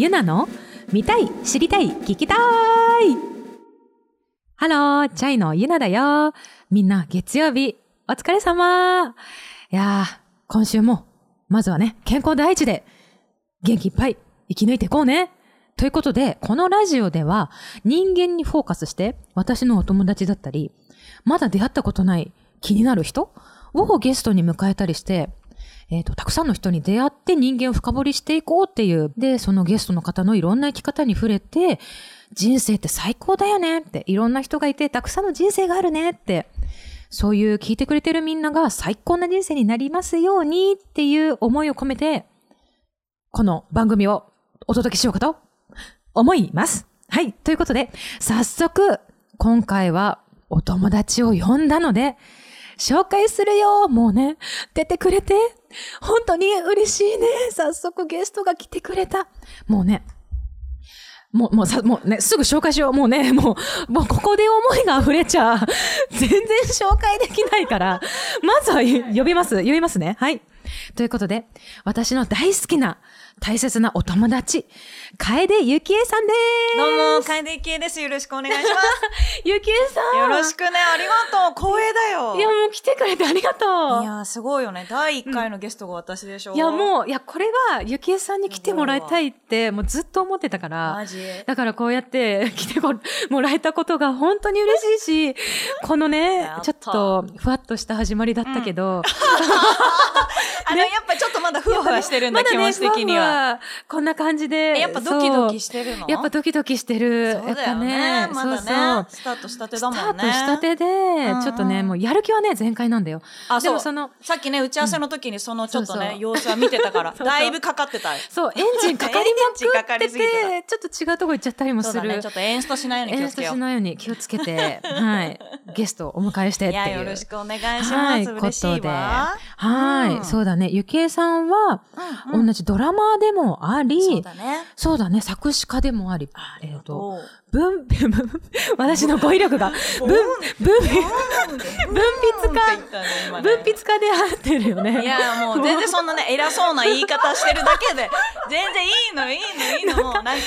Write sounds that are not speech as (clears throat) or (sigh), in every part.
ゆなの見たい、知りたい、聞きたいハロー、チャイのゆなだよ。みんな月曜日、お疲れ様いやー、今週も、まずはね、健康第一で、元気いっぱい生き抜いていこうね。ということで、このラジオでは人間にフォーカスして、私のお友達だったり、まだ出会ったことない気になる人をゲストに迎えたりして、えっ、と、たくさんの人に出会って人間を深掘りしていこうっていう。で、そのゲストの方のいろんな生き方に触れて、人生って最高だよねって、いろんな人がいて、たくさんの人生があるねって、そういう聞いてくれてるみんなが最高な人生になりますようにっていう思いを込めて、この番組をお届けしようかと思います。はい。ということで、早速、今回はお友達を呼んだので、紹介するよもうね、出てくれて、本当に嬉しいね。早速ゲストが来てくれた。もうね、もう、もうさ、もうね、すぐ紹介しよう。もうね、もう、もうここで思いが溢れちゃう、全然紹介できないから、まずは呼びます。呼びますね。はい。ということで、私の大好きな、大切なお友達、楓ゆきえさんです。どうも、楓ゆきえです。よろしくお願いしまゆきえさす。(laughs) ん。よろしくね、ありがとう。光栄だよ。いや、もう来てくれてありがとう。いや、すごいよね。第1回のゲストが私でしょ。いや、もう、いや、これは、ゆきえさんに来てもらいたいって、もうずっと思ってたから。マジ？だからこうやって (laughs) 来てもらえたことが本当に嬉しいし、このねちょっとふわっとした始まりだったけど、(laughs) あの、やっぱちょっとまだふわふわしてるんだね気持ち的には。こんな感じで。えやっぱドキドキししてるの？やっぱドキドキしてる。そうだよね。やっぱまだねそうそう。スタートしたてスだもんね。タートしたてで、うんうんちょっとね、もうやる気はね、全開なんだよ。あ、そう。でもその、さっきね、打ち合わせの時にそのちょっとね、そうそう様子は見てたから、だいぶかかってた。そう、エンジンかかりまくっててて、ちょっと違うとこ行っちゃったりもする。ね、ちょっと演出しないように気演出しをつけよう。ないように気をつけて、はい。ゲストをお迎えしてっていう。いや、よろしくお願いしはい、ます。嬉しいわ。はい、うんそうだね。ゆきえさんは、同じドラマーでもあり、そうだね。そうだね、作詞家でもあり、えっ、と、おう文、私の語彙力が、文、文、文筆家、文筆家で合ってるよね。いや、もう全然そんなね、偉そうな言い方してるだけで、全然いいの、いいの、いいの、もうなんかね、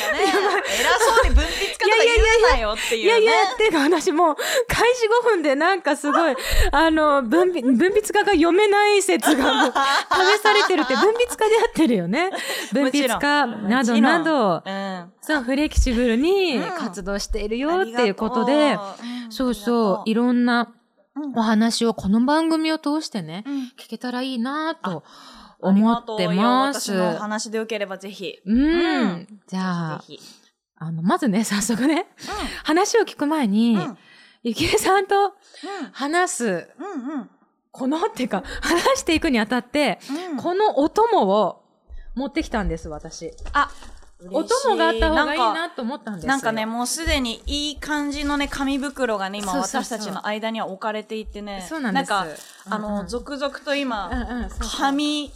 偉そうに文筆家とか言うなよっていうね。いやいや、っていうか私もう、開始5分でなんかすごい、あの、文筆、文筆家が読めない説がもう試されてるって、文筆家で合ってるよね。文筆家などなど、うん。そう、フレキシブルにうん活動しているよっていうことで、そうそう、いろんなうんお話をこの番組を通してね、うん聞けたらいいなと思ってます。私のお話でよければぜひ。うん。うんじゃあ。あの、まずね、(laughs) 早速ね、話を聞く前に。ゆきえさんと話す。このっていうか、話していくにあたって、うん。このお供を持ってきたんです、私。あ、お供があった方がいいなんかなと思ったんですよ。なんかね、もうすでにいい感じのね、紙袋がね、今私たちの間には置かれていてね。そうなんです。か、あうんうんの、続々とうん今、うん、そうそう紙、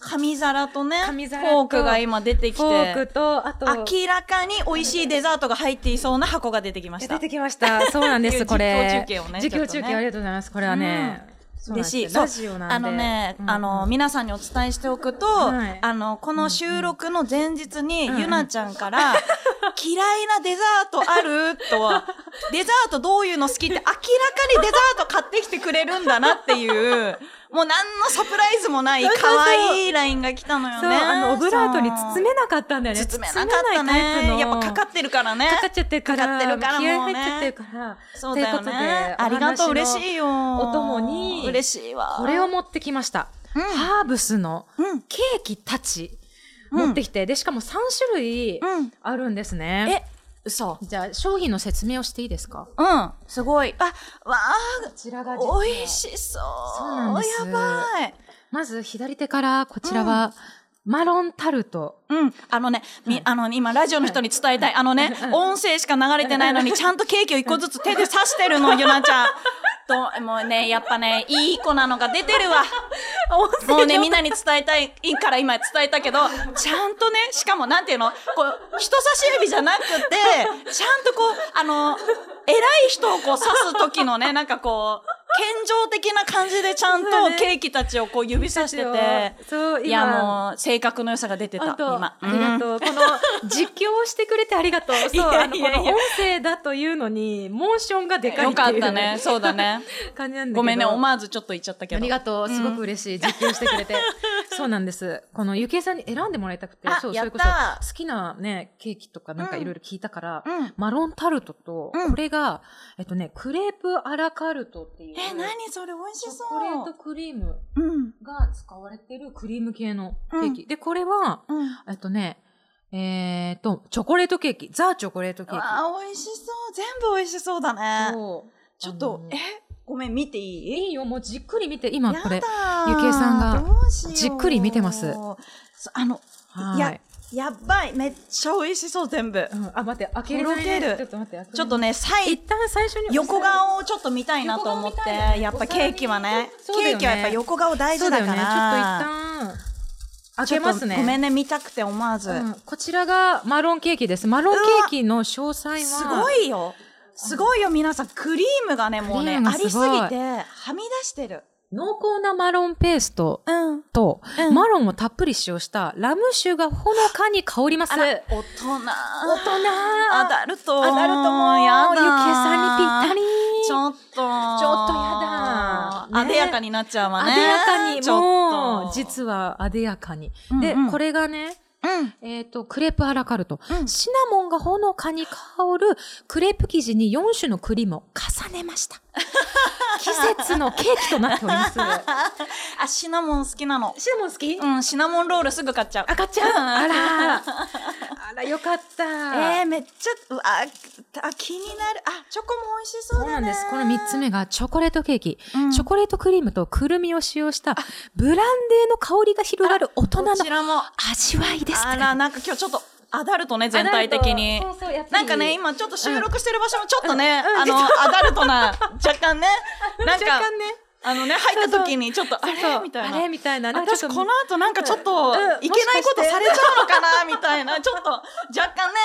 紙皿とね、紙皿とフォークが今出てきフォークて、と、あと、明らかに美味しいデザートが入っていそうな箱が出てきました。出てきました。そうなんです、これ。実況中継をね実況中継ねありがとうございます。これはね。そうなん嬉しい。ラジオなんで。あのね、うんあの、皆さんにお伝えしておくと、はい。あの、この収録の前日に、ゆなちゃんから、嫌いなデザートある？とは、(laughs) デザートどういうの好きって明らかにデザート買ってきてくれるんだなっていう、もう何のサプライズもない可愛いラインが来たのよそう、ね。あの、オブラートに包めなかったんだよね。包めなかったね。のやっぱかかってるからね。かかっちゃってるから。かかってるから気合入っちゃってるから。そうだよということねで。ありがとう、嬉しい。いよ。お供に嬉しいわ。これを持ってきました。うんハーブスのうん。ケーキたち、うん持ってきて、で、しかも3種類うん。あるんですね。え、嘘。じゃあ、商品の説明をしていいですか？うん。すごい。あ、わこちらが美味しそう。そうなんですやばい。まず左手から、こちらは、マロンタルト。うん。あのね、み、あの、今、ラジオの人に伝えたい。あのね、音声しか流れてないのに、ちゃんとケーキを一個ずつ手で刺してるの、(laughs) ゆなちゃん。と、もうね、やっぱね、いい子なのが出てるわ。もうね、みんなに伝えたい、から今伝えたけど、ちゃんとね、しかもなんていうの、こう、人差し指じゃなくて、ちゃんとこう、あの、偉い人をこう刺す時のね、なんかこう、健常的な感じでちゃんとケーキたちをこう指さしてて、そう、いやもう、性格の良さが出てた、今。ありがうんとう。この、実況をしてくれてありがとう。(laughs) そう、あの、この音声だというのに、モーションがでかいよかったね。そうだね。(laughs) 感じなん。ごめんね、思わずちょっと言っちゃったけど。ありがとう。うんすごく嬉しい。実況してくれて。そうなんです。このゆきえさんに選んでもらいたくて、あそう、それこそ好きなね、ケーキとかなんかいろいろ聞いたから、うん。マロンタルトと、うんこれが、えっとね、クレープアラカルトっていう。え、何それ美味しチそョコレートう。クリームうん。が使われてるクリーム系のケーキ。で、これは、うん。えっとね、えーっと、チョコレートケーキ。ザ・チョコレートケーキ。あー、美味しそう。全部美味しそうだね。ちょっとえ、ごめん、見ていい？いいよ、もうじっくり見て、今これ。ゆきえさんがじっくり見てますそあの、はいややっばい。めっちゃ美味しそう、全部。うん、あ、待って、開けるちょっと待って、ちょっとね、さい一旦最初に横顔をちょっと見たいなと思って横顔見たいやっぱケーキはねね。ケーキはやっぱ横顔大事だから。だよね。ちょっと一旦、開けますね。ごめんね見たくて思わず、うん。こちらがマロンケーキです。マロンケーキの詳細は。すごいよ。すごいよ皆さん。クリームがねもうねありすぎてはみ出してる濃厚なマロンペーストうん。と、うん。マロンをたっぷり使用したラム酒がほのかに香ります。大人。大人。アダルト。アダルトもやだ。ゆきえさんにぴったり。ちょっと。ちょっとやだ。ね。あでやかになっちゃうわね。あでやかに、ちょっもう、と実はあでやかに。で、うんうん。これがね、うん。えっ、と、クレープアラカルト。うん。シナモンがほのかに香るクレープ生地に4種のクリームを重ねました。(laughs) 季節のケーキとなっております。(laughs) あシナモン好きなのシナモン好き？うんシナモンロールすぐ買っちゃうあ、買っちゃう？あら。(laughs) あら、よかった。えー、めっちゃ、うわあ、気になる。あ、チョコも美味しそうだね。そうなんです。この3つ目がチョコレートケーキ。うんチョコレートクリームとくるみを使用したブランデーの香りが広がる大人の。味わいです。あら、なんか今日ちょっとアダルトね、全体的に。そうそうなんかね、今ちょっと収録してる場所もちょっとね、うん。うん。あの、アダルトな、(laughs) 若干ね、なんか、若干ね。あのね、入った時にちょっと、あれ？みたいな。あれ？みたいな。私この後なんかちょっと、うんいけないことされちゃうのかな？みたいな、(laughs) ちょっと、若干ね。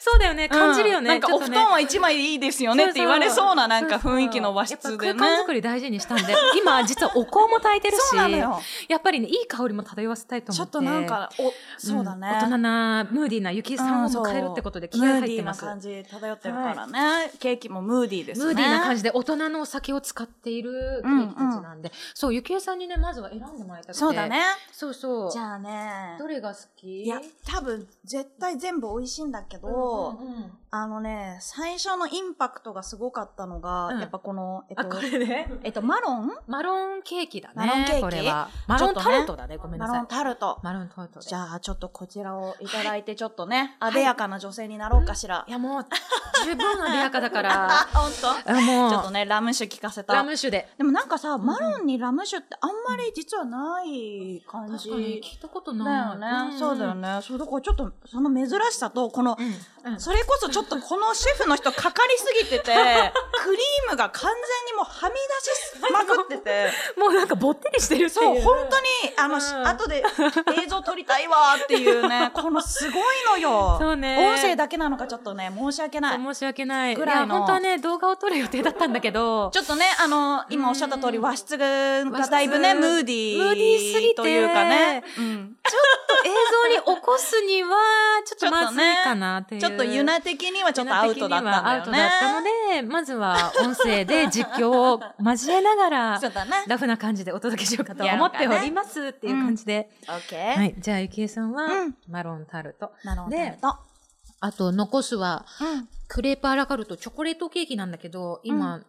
そうだよね。感じるよね。うんなんかお布団は一枚でいいですよねって言われそうななんか雰囲気の和室でね。空間作り大事にしたんで、今実はお香も炊いてるし。やっぱりね、いい香りも漂わせたいと思って。ちょっとなんか、お、そうだね。ん大人なムーディーな雪さんをそう迎えるってことで気合入ってます。ムーディーな感じ漂ってるからね。ケーキもムーディーですね。ムーディーな感じ。じで大人のお酒を使っているケーキたちなんで、そう、ゆきえさんにね、まずは選んでもらいたくて。そうだ。ね。そうそう。じゃあね。どれが好き？いや、多分絶対全部美味しいんだけど、うんうんうんあのね、最初のインパクトがすごかったのが、うんやっぱこの、えっあ、とこ、れね。えっと、マロン？マロンケーキだね。マロンケーキこれは。マロンタルトだね。ごめんなマロンさい。タルト。マロンタルトで。じゃあ、ちょっとこちらをいただいて、ちょっとね、あでやかな女性になろうかしら。いや、もう、十分あでやかだかあら。(laughs) ほんとあもう、ちょっとね、ラム酒聞かせた。ラム酒で。でもなんかさ、マロンにラム酒ってあんまり実はない感じ。確かに聞いたことだない。よね、そうだよね。そう、だからちょっと、その珍しさと、この、うん。うん。それこそちょっとこのシェフの人かかりすぎてて、(laughs) クリームが完全にもうはみ出しまくってて、もうなんかぼってりしてるってそう。本当に、あの、うん後で映像撮りたいわっていうね、(laughs) このすごいのよ。そうね音声だけなのかちょっとね、申し訳ない。申し訳ない。ぐらいのや、本当はね、動画を撮る予定だったんだけど、ちょっとね、あの、今おっしゃった通り和室がだいぶね、ムーディー。ムーディーすぎてというかね。うん。映像に起こすには、ちょっとまずいかなっていう。ちょっとユナ的にはちょっとアウトだったんだよね。アウトだったので、まずは音声で実況を交えながら。(laughs) ラフな感じでお届けしようかと思っておりますっていう感じで。オッケー。はい。じゃあ、ゆきえさんはうん、マロンタルト。なるほど。でと。あと、残すは、うん。クレープアラカルト、チョコレートケーキなんだけど、今、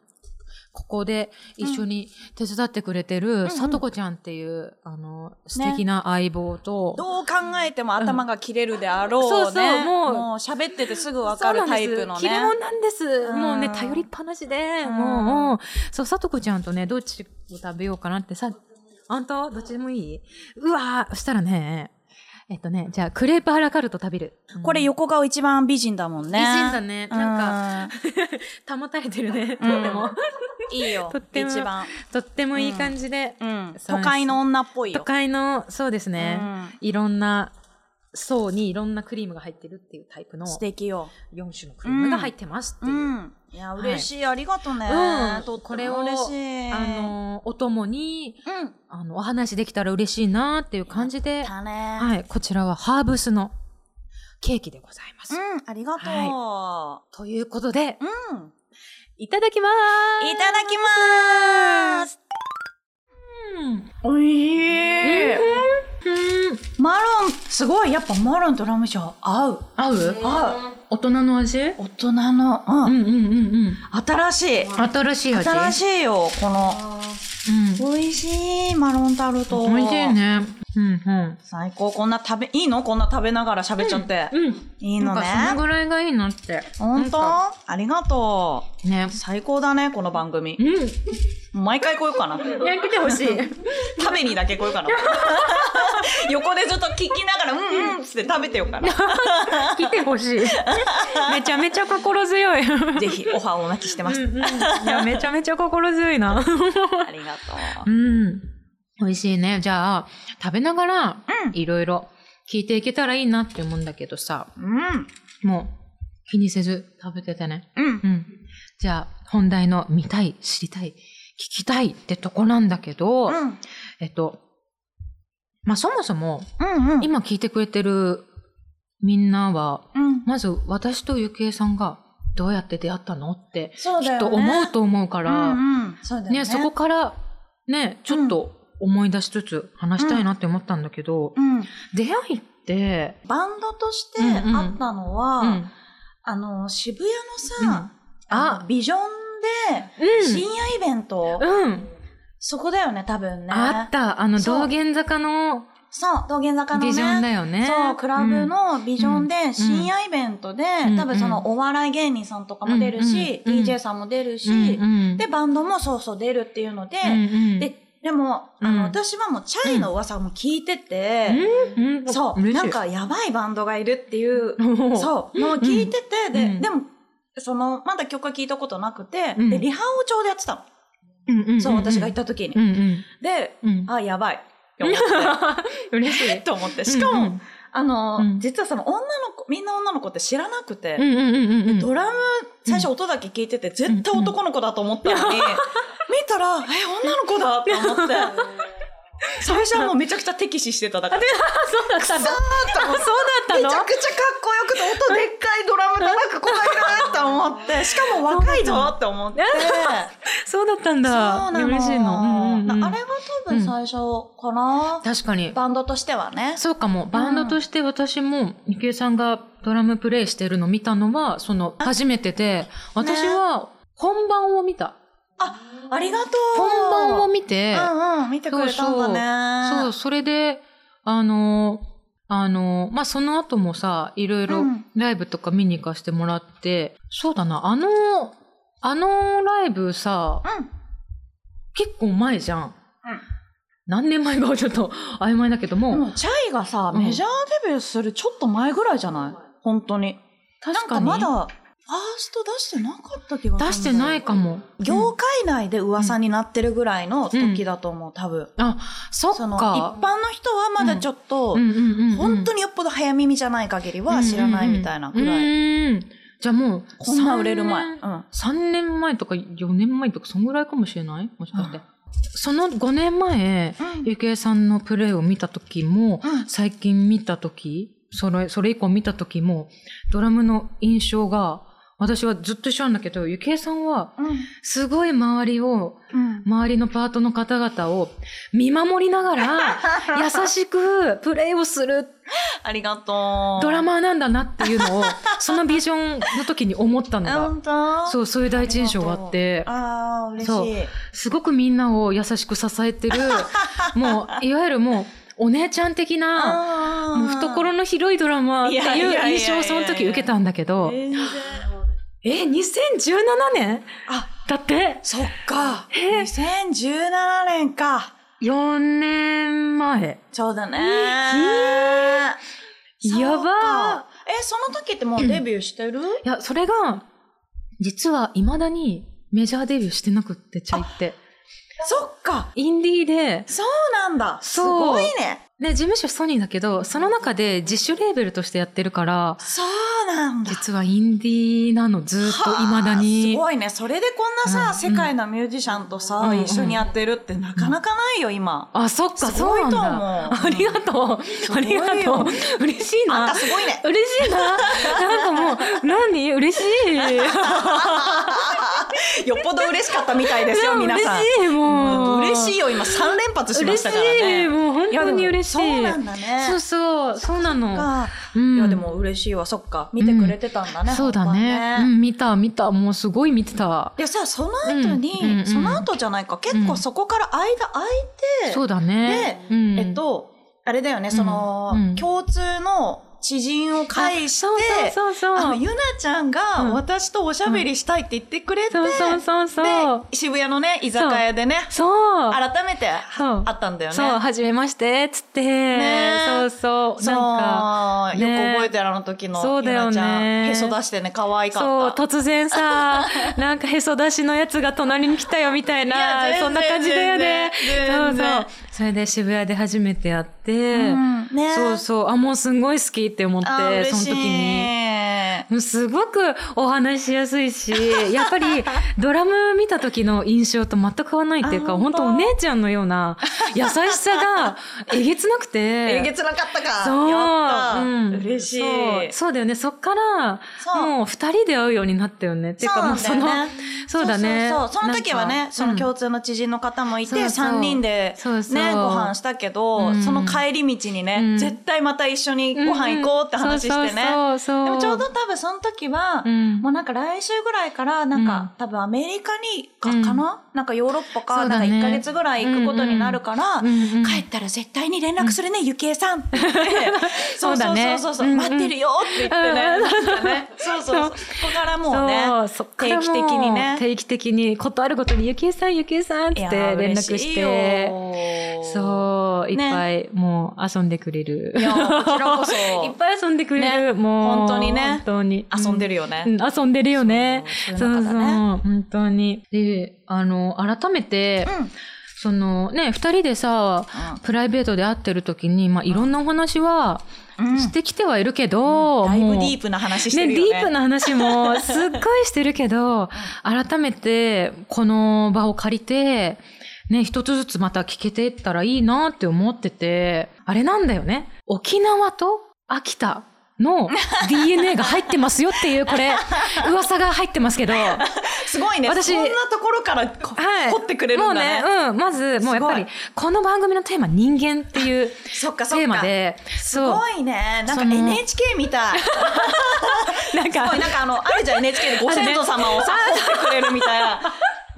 ここで一緒に手伝ってくれてる、んさとこちゃんっていう、あの、素敵な相棒と、どう考えても頭が切れるであろうね。そうそうもうもう喋っててすぐわかるタイプのね。切れ者なんです。うんもうね、頼りっぱなしで、うんもう、そう、さとこちゃんとね、どっちを食べようかなってさ、あんたどっちでもいい？うわーそしたらね、えっとね、じゃあ、クレープアラカルト食べる。これ横顔一番美人だもんね。美人だね。なんか、か、(laughs) 保たれてるね、とても。いいよ。とっても一番。とってもいい感じで。うん。都会の女っぽい都よ。会の、そうですね、うんいろんな層にいろんなクリームが入ってるっていうタイプの素敵よ。4種のクリームが入ってますっていう。うん。いや、はい嬉しい。ありがとうね。うんこれを嬉しい。あ、の、お供に、うん。あの、お話できたら嬉しいなっていう感じで。はい、こちらはハーブスのケーキでございます。うん、ありがとう。はということで、うん。いただきまーすいただきまーす。おいしい。うんマロン、すごい。やっぱマロンとラム酒合う。合う？合大人の味？う。大人の、うん。うんうんうんうん。新しい。新しい味？新しいよ、この。うん。美味しい、マロンタルト。美味しい。ね。うんうん。最高。こんな食べ、いいの？こんな食べながら喋っちゃって。うん。いいのね。そのぐらいがいいなって。ほんとなんかありがとねう。。最高だね、この番組う。ん。毎回来ようかな。いや、来てほしい。食べにだけ来ようかな。(laughs) 横でずっと聞きながら、うんうんっつって食べてようかな。(laughs) 来てほしい。めちゃめちゃ心強い。ぜひ、オファーをお待ちしてます。うんうんいや、めちゃめちゃ心強いな。(laughs) ありがとう。うん。美味しいね。じゃあ、食べながら、うんいろいろ聞いていけたらいいなって思うんだけどさ、うん。もう気にせず食べててね。うん。うん。じゃあ、本題の見たい、知りたい、聞きたいってとこなんだけど、うん。えっと、まあ、そもそも、うん。うん。今聞いてくれてるみんなは、うん。まず私とゆきえさんがどうやって出会ったのって。きっと思うと思うから。そ。ね、そこから、ね、ちょっと思い出しつつ話したいなって思ったんだけど、うん。出会いって、バンドとしてうんうん。あったのは、うん。あの、渋谷のさ、ああ、ビジョンで、深夜イベント、うん。うん。そこだよね、多分ね。あった。あの、道玄坂のそう、道玄坂のね。ビジョンだよね。そう、クラブのビジョンうで深夜イベントで、うん。多分そのお笑い芸人さんとかも出るし、うん。うん。うん。DJ さんも出るし、うん、うん。で、バンドもそうそう出るっていうので、うん。うん、で、でも、あうんの、私はもうチャイの噂も聞いてて、そう、なんかやばいバンドがいるっていう、うそう、のを聞いてて、で、うんでも、その、まだ曲は聞いたことなくて、うんで、リハをちょうどやってたの。そう、私が行った時に。で、うん。あ、やばい。(laughs) 嬉しいて。(laughs) と思って。しかも、うんあの、うん。実はその女の子、みんな女の子って知らなくて。ドラム、最初音だけ聞いてて、絶対男の子だと思ったのに、見たら、え、女の子だって思って、(laughs) (laughs) 最初はもうめちゃくちゃ敵視してた。だから、そうだったんだ。そうだったの？めちゃくちゃかっこよくて、音でっかいドラム叩く子がいるって思って、しかも若いぞって思って、(laughs) そうだったんそうだ。なの。嬉しいの。うんうんうんあれが多分最初かな、確かに。バンドとしてはね。そうかも。バンドとして私も、ゆきえさんがドラムプレイしてるの見たのは、その、初めてで、私は本番を見た。あ、ありがとう。本番を見て、うんうん、見てくれたんだね。そう、それで、あの、あの、まあ、その後もさ、いろいろうんライブとか見に行かせてもらって、そうだな、あの、あのライブさ、うん。結構前じゃん。何年前かはちょっと (laughs) 曖昧だけども、もう、チャイがさ、うんメジャーデビューするちょっと前ぐらいじゃない？本当に。確かになんかまだ、ファースト出してなかった気がする。出してないか。も。業界内で噂になってるぐらいの時だと思う、多分。あ、そっその、一か。般の人はまだちょっと、うんうんうんうん本当によっぽど早耳じゃない限りは知らないみたいなぐらい。い。うんじゃあもう、こんな売れる前。3うん。年3年前とか4年前とか、そんぐらいかもしれない？もしかして。うんその5年前、うんゆきえさんのプレイを見た時も、うん最近見た時、それ、それ以降見た時も、ドラムの印象が、私はずっと一緒なんだけど、ゆきえさんは、うん。すごい周りを、うん。周りのパートの方々を見守りながら、(laughs) 優しくプレイをするありがとう。ドラマーなんだなっていうのを、(laughs) そのビジョンの時に思ったのあ、が、そう、そういう第一印象があって、ああ、嬉そうしい。すごくみんなを優しく支えてる、(laughs) もう、いわゆるもう、お姉ちゃん的な、あもう懐の広いドラマーっていう印象をその時受けたんだけど。え、2017年？あ、だって、そっか。え2017年か。4年前。そうだね。えそうかやばえ、その時ってもうデビューしてる？いや、それが、実は未だにメジャーデビューしてなくって、チャイって。そっか。インディーで、そうなんだ。すごいね。ね、事務所ソニーだけど、その中で自主レーベルとしてやってるから、そうなんだ。実はインディーなの、ずっと未だに。すごいね。それでこんなさ、うん世界のミュージシャンとさ、うん一緒にやってるってなかなかないよ、今。あ、そっか、すごいと思うそうなんだ。ありがとう。ごありがとう。嬉しいな。あすごいね。嬉しいな。なんかもう、何？嬉しい。よっぽど嬉しかったみたいですよ、皆さん。嬉しい、もう。嬉しいよ、今3連発しましたから嬉しい。ね。もう本当に嬉しい。そうなんだね。そうそう、そうなの。かうんいや、でも嬉しいわ、そっか。見てくれてたんだね。そうだね。うん、見た、見た。もうすごい見てた。でさ、その後に、うんうんうんその後じゃないか、結構そこから間空いて、そうだね。で、うんえっ、と、あれだよね、その、うん共通の知人を介して、あそうそうゆなちゃんがうん私とおしゃべりしたいって言ってくれて、そうそうそうそう。で、渋谷のね、居酒屋でね、そう。改めてそう会ったんだよね。そう、はじめまして、つって。ねそうそう。そう、なんか、よくね覚えてるあの時の、そうだよねゆなちゃん、へそ出してね、可愛かそう、った。突然さ、(laughs) なんかへそ出しのやつが隣に来たよみたいな、そんな感じだよね。そうそう。それで渋谷で初めて会って、うんねそうそう、あ、もうすんごい好きって思って、あその時に。すごくお話ししやすいし、(laughs) やっぱりドラム見た時の印象と全く変わらないっていうか、あ本当お姉ちゃんのような優しさが (laughs) えげつなくて。えげつなかったか。そう。うん嬉しい。そう。そうだよね。そっから、もう二人で会うようになったよね。っていうかもうその、そうだね。そうその時はね、その共通通の知人の方もいて、三人でそうそうね、ご飯したけど、うん。その帰り道にね、うん。絶対また一緒にご飯行こうって話してね。でもちょうど多分その時は、うん。もうなんか来週ぐらいから、なんか、うん。多分アメリカにか、うん。かな？なんかヨーロッパか、なんかそうだね1ヶ月ぐらい行くことになるから、帰ったら絶対に連絡するね、ゆきえさんって。言って、そうそうそうそう。待ってるよって言ってね、そうそうそう、ここからもうね、定期的にね。定期的に、ことあるごとに、ゆきえさん、ゆきえさんっていやー連絡し嬉いよ。て、そう、いっねぱい、もう遊んでくれる。いや、こちらこそ。(laughs) いっぱい遊んでくれる。もう。本当にね本当に。遊んでるるよね。うん、遊んでるよね。そそううそうね本当に。で、あの、改めて、うんそのね、二人でさ、プライベートで会ってる時に、まあ、いろんなお話はうんしてきてはいるけど、だいぶディープな話してね、るよね。ディープな話もすっごいしてるけど、(laughs) 改めてこの場を借りて、ね、一つずつまた聞けていったらいいなって思ってて、あれなんだよね。沖縄と秋田の DNA が入ってますよっていう、これ、(laughs) 噂が入ってますけど、すごいね。私そんなところからこはい。掘ってくれるんだね。もうね、うん。まず、もうやっぱり、この番組のテーマ、人間っていうそっかそっか。テーマで、す。ごいね。なんか NHK みたい。(laughs) なんかすごい、なんかあの、あるじゃん NHK でご先祖様をさ、掘ってくれるみたいな。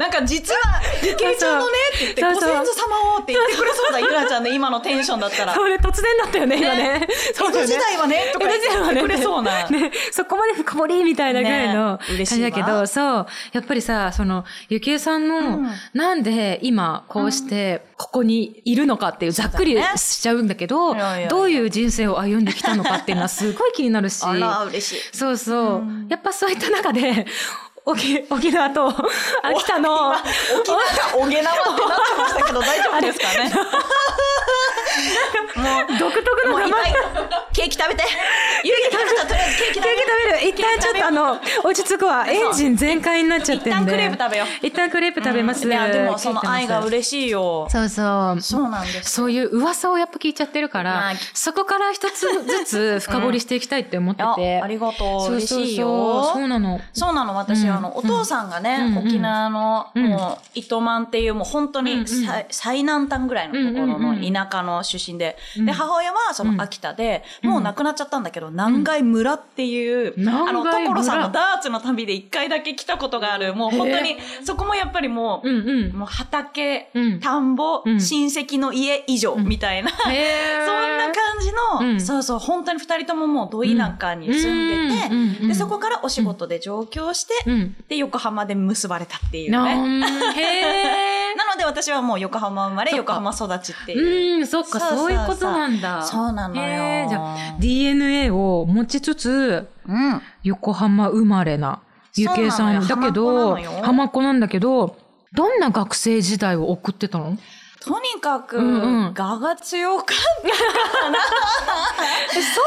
なんか実は、ゆきえちゃんのねって言って、ご先祖様をって言ってくれそうだ、ゆなちゃんの今のテンションだったら。それ突然だったよね、今 (laughs) ね。江戸時代はね、とか言ってくれそうな。ね、そこまで深掘りみたいなぐらいのね。感じだけど、そう、やっぱりさ、その、ゆきえさんの、うん。なんで今こうしてここにいるのかっていうざっくりしちゃうんだけど、どういう人生を歩んできたのかっていうのはすごい気になるし、(laughs) あら、嬉しい。そうそう、うん。やっぱそういった中で、沖沖縄と (laughs) 秋田の、沖縄、沖縄ってなってましたけど、大丈夫ですかね？(laughs) もう、独特の名前ケーキ食べて。ゆうき食べたらとりあえずケーキ食べケーキて。食べる一旦ちょっとあの、落ち着くわ。エンジン全開になっちゃってんで。一旦クレープ食べよう一旦クレープ食べます。いや、でもその愛が。嬉しいよ。そうそう。そうなんです。そういう噂をやっぱ聞いちゃってるからはい、そこから一つずつ (laughs) 深掘りしていきたいって思ってあて。ありがとう。そう嬉しいよ。そうなの。そうなの、私、うんあの、お父さんがね、うん沖縄の、うんもう、糸満っていう、もう本当に最、最南端ぐらいのところの田舎の出身で、うん。で、母親はその秋田で、うん。もう亡くなっちゃったんだけど、南海村っていう、南あの、所さんのダーツの旅で一回だけ来たことがある、もう本当に、そこもやっぱりもう、うんうん。もう畑、うん。田んぼ、うん。親戚の家以上、ん。みたいな、(laughs) そんな感じの、うん。そうそう、本当に二人とももうど田舎に住んでて、で、そこからお仕事で上京して、うん。で、横浜で結ばれたっていうなね。んへー。なので私はもう横浜生まれ、横浜育ちっていう。うん、そっか、そういうことなんだ。そうなのよじゃあ、DNA を持ちつつ、うん。横浜生まれな、ゆきえさんだけどよ浜っ子なんだけど、どんな学生時代を送ってたの？とにかく、うんうん我が強かっ (laughs)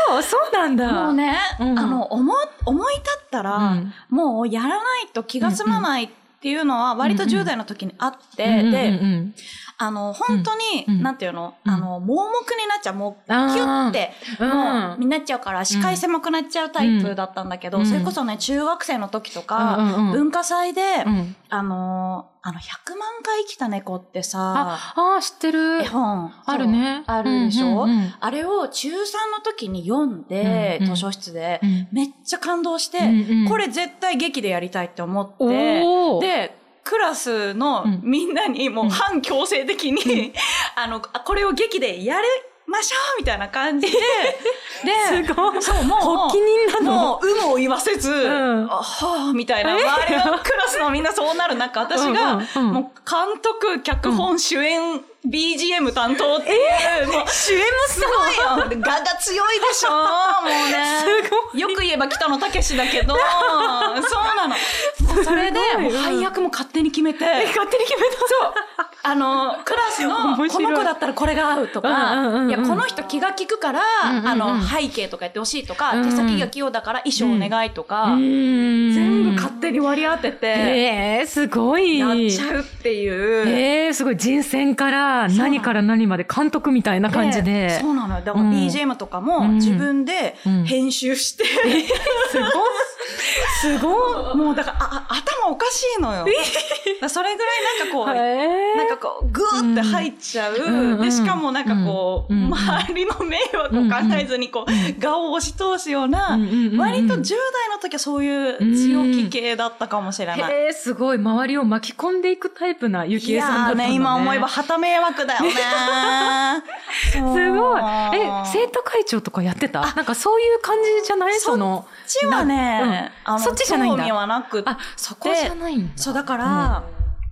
そう、そうなんだ。た。もうね、うんあの、思、思い立ったら、うんもうやらないと気が済まないっていうのは割と10代の時にあって、で、うんあの、本当に、うん。なんていうの、うん。あの、盲目になっちゃう。もう、キュッて、うん。もう、になっちゃうから、視界狭くなっちゃうタイプだったんだけど、うん。それこそね、中学生の時とか、文化祭で、うん。あのーあの、100万回生きた猫ってさ、あ、あー、知ってる。絵。本。あるね。あるでしょ、うんうんうん。あれを中3の時に読んで、うんうん。図書室で、うん。めっちゃ感動して、うんうん。これ絶対劇でやりたいって思って、で、クラスのうん。みんなにもう反強制的に、(laughs) あの、あこれを劇でやりましょうみたいな感じで、(laughs) で、すごい。そう、もう、発起人なの？もう、有無を言わせず、んあはあ、みたいな、周りのクラスのみんなそうなる中、私が、うんうんうんもう、監督、脚本、主演、BGM 担当っていう、もう、主演もすごいよ。で画が強いでしょ (laughs) もうね。すごい。よく言えば北野武だけど、(laughs) そうなの。それで、もう配役も勝手に決めて、勝手に決めた。そう。あの、クラスの、(laughs) この子だったらこれが合うとか、いや、この人気が利くから、あの、背景とかやってほしいとか、手先が器用だから衣装お願いとか、全全部勝手に割り当てて、えー、すごい。やっちゃうっていう。えー、すごい。人選から何から何まで監督みたいな感じで。そうなのよ。だからうん。BGM とかもうん。自分でうん。編集して、すごい。(laughs) すごい。もうだから、あ、あ頭おかしいのよ。それぐらいなんかこう、えーなんかこう、ぐーって入っちゃう。うんで、しかもなんかこう、うん周りの迷惑を考えずにこう、顔を押し通すような、うんうんうんうん割と10代の時はそういう強気系だったかもしれない。へえ、すごい。周りを巻き込んでいくタイプなゆきいえさんだったね。ね、今思えば旗迷惑だよね。(laughs) すごい。え、生徒会長とかやってた？なんかそういう感じじゃない？その。そっちはね、あの、そっちじゃないんだ。興味はなくて、あ、そこじゃないんだ。そうだから、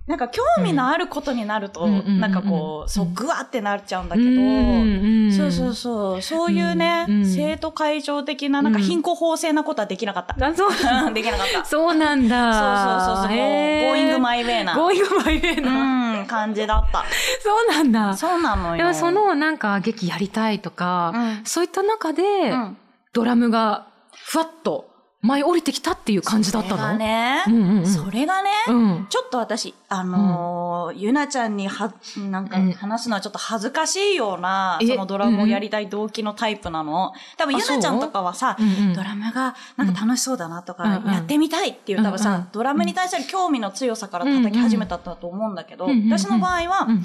なんか興味のあることになると、うん。うん。うん。うん。なんかこう、そう、ぐわってなっちゃうんだうけど、ん。ん。そうそうそう、そういうね、うん。うん。生徒会長的な、なんか貧困法制なことはできなかった。あ、そう。う (laughs) んできなかった。そうそうなんだ。そうそうそう、もう、へー。going my way な、Going my way な。うん、感じだった。そうなんだ。そうなのよ。でもそのなんか劇やりたいとか、うん。そういった中で、うん、ドラムがふわっと舞い降りてきたっていう感じだったそれがのね、うんうんうん。それがね、うん。ちょっと私、あのーゆなちゃんには、なんかうん。話すのはちょっと恥ずかしいような、えそのドラムをやりたい動機のタイプなの。多分あゆなちゃんとかはさ、うんうん。ドラムがなんか楽しそうだなとか、うんうん。やってみたいっていう多分さ、うんうんドラムに対する興味の強さから叩き始めたと思うんだけど、うんうん私の場合は、うんうん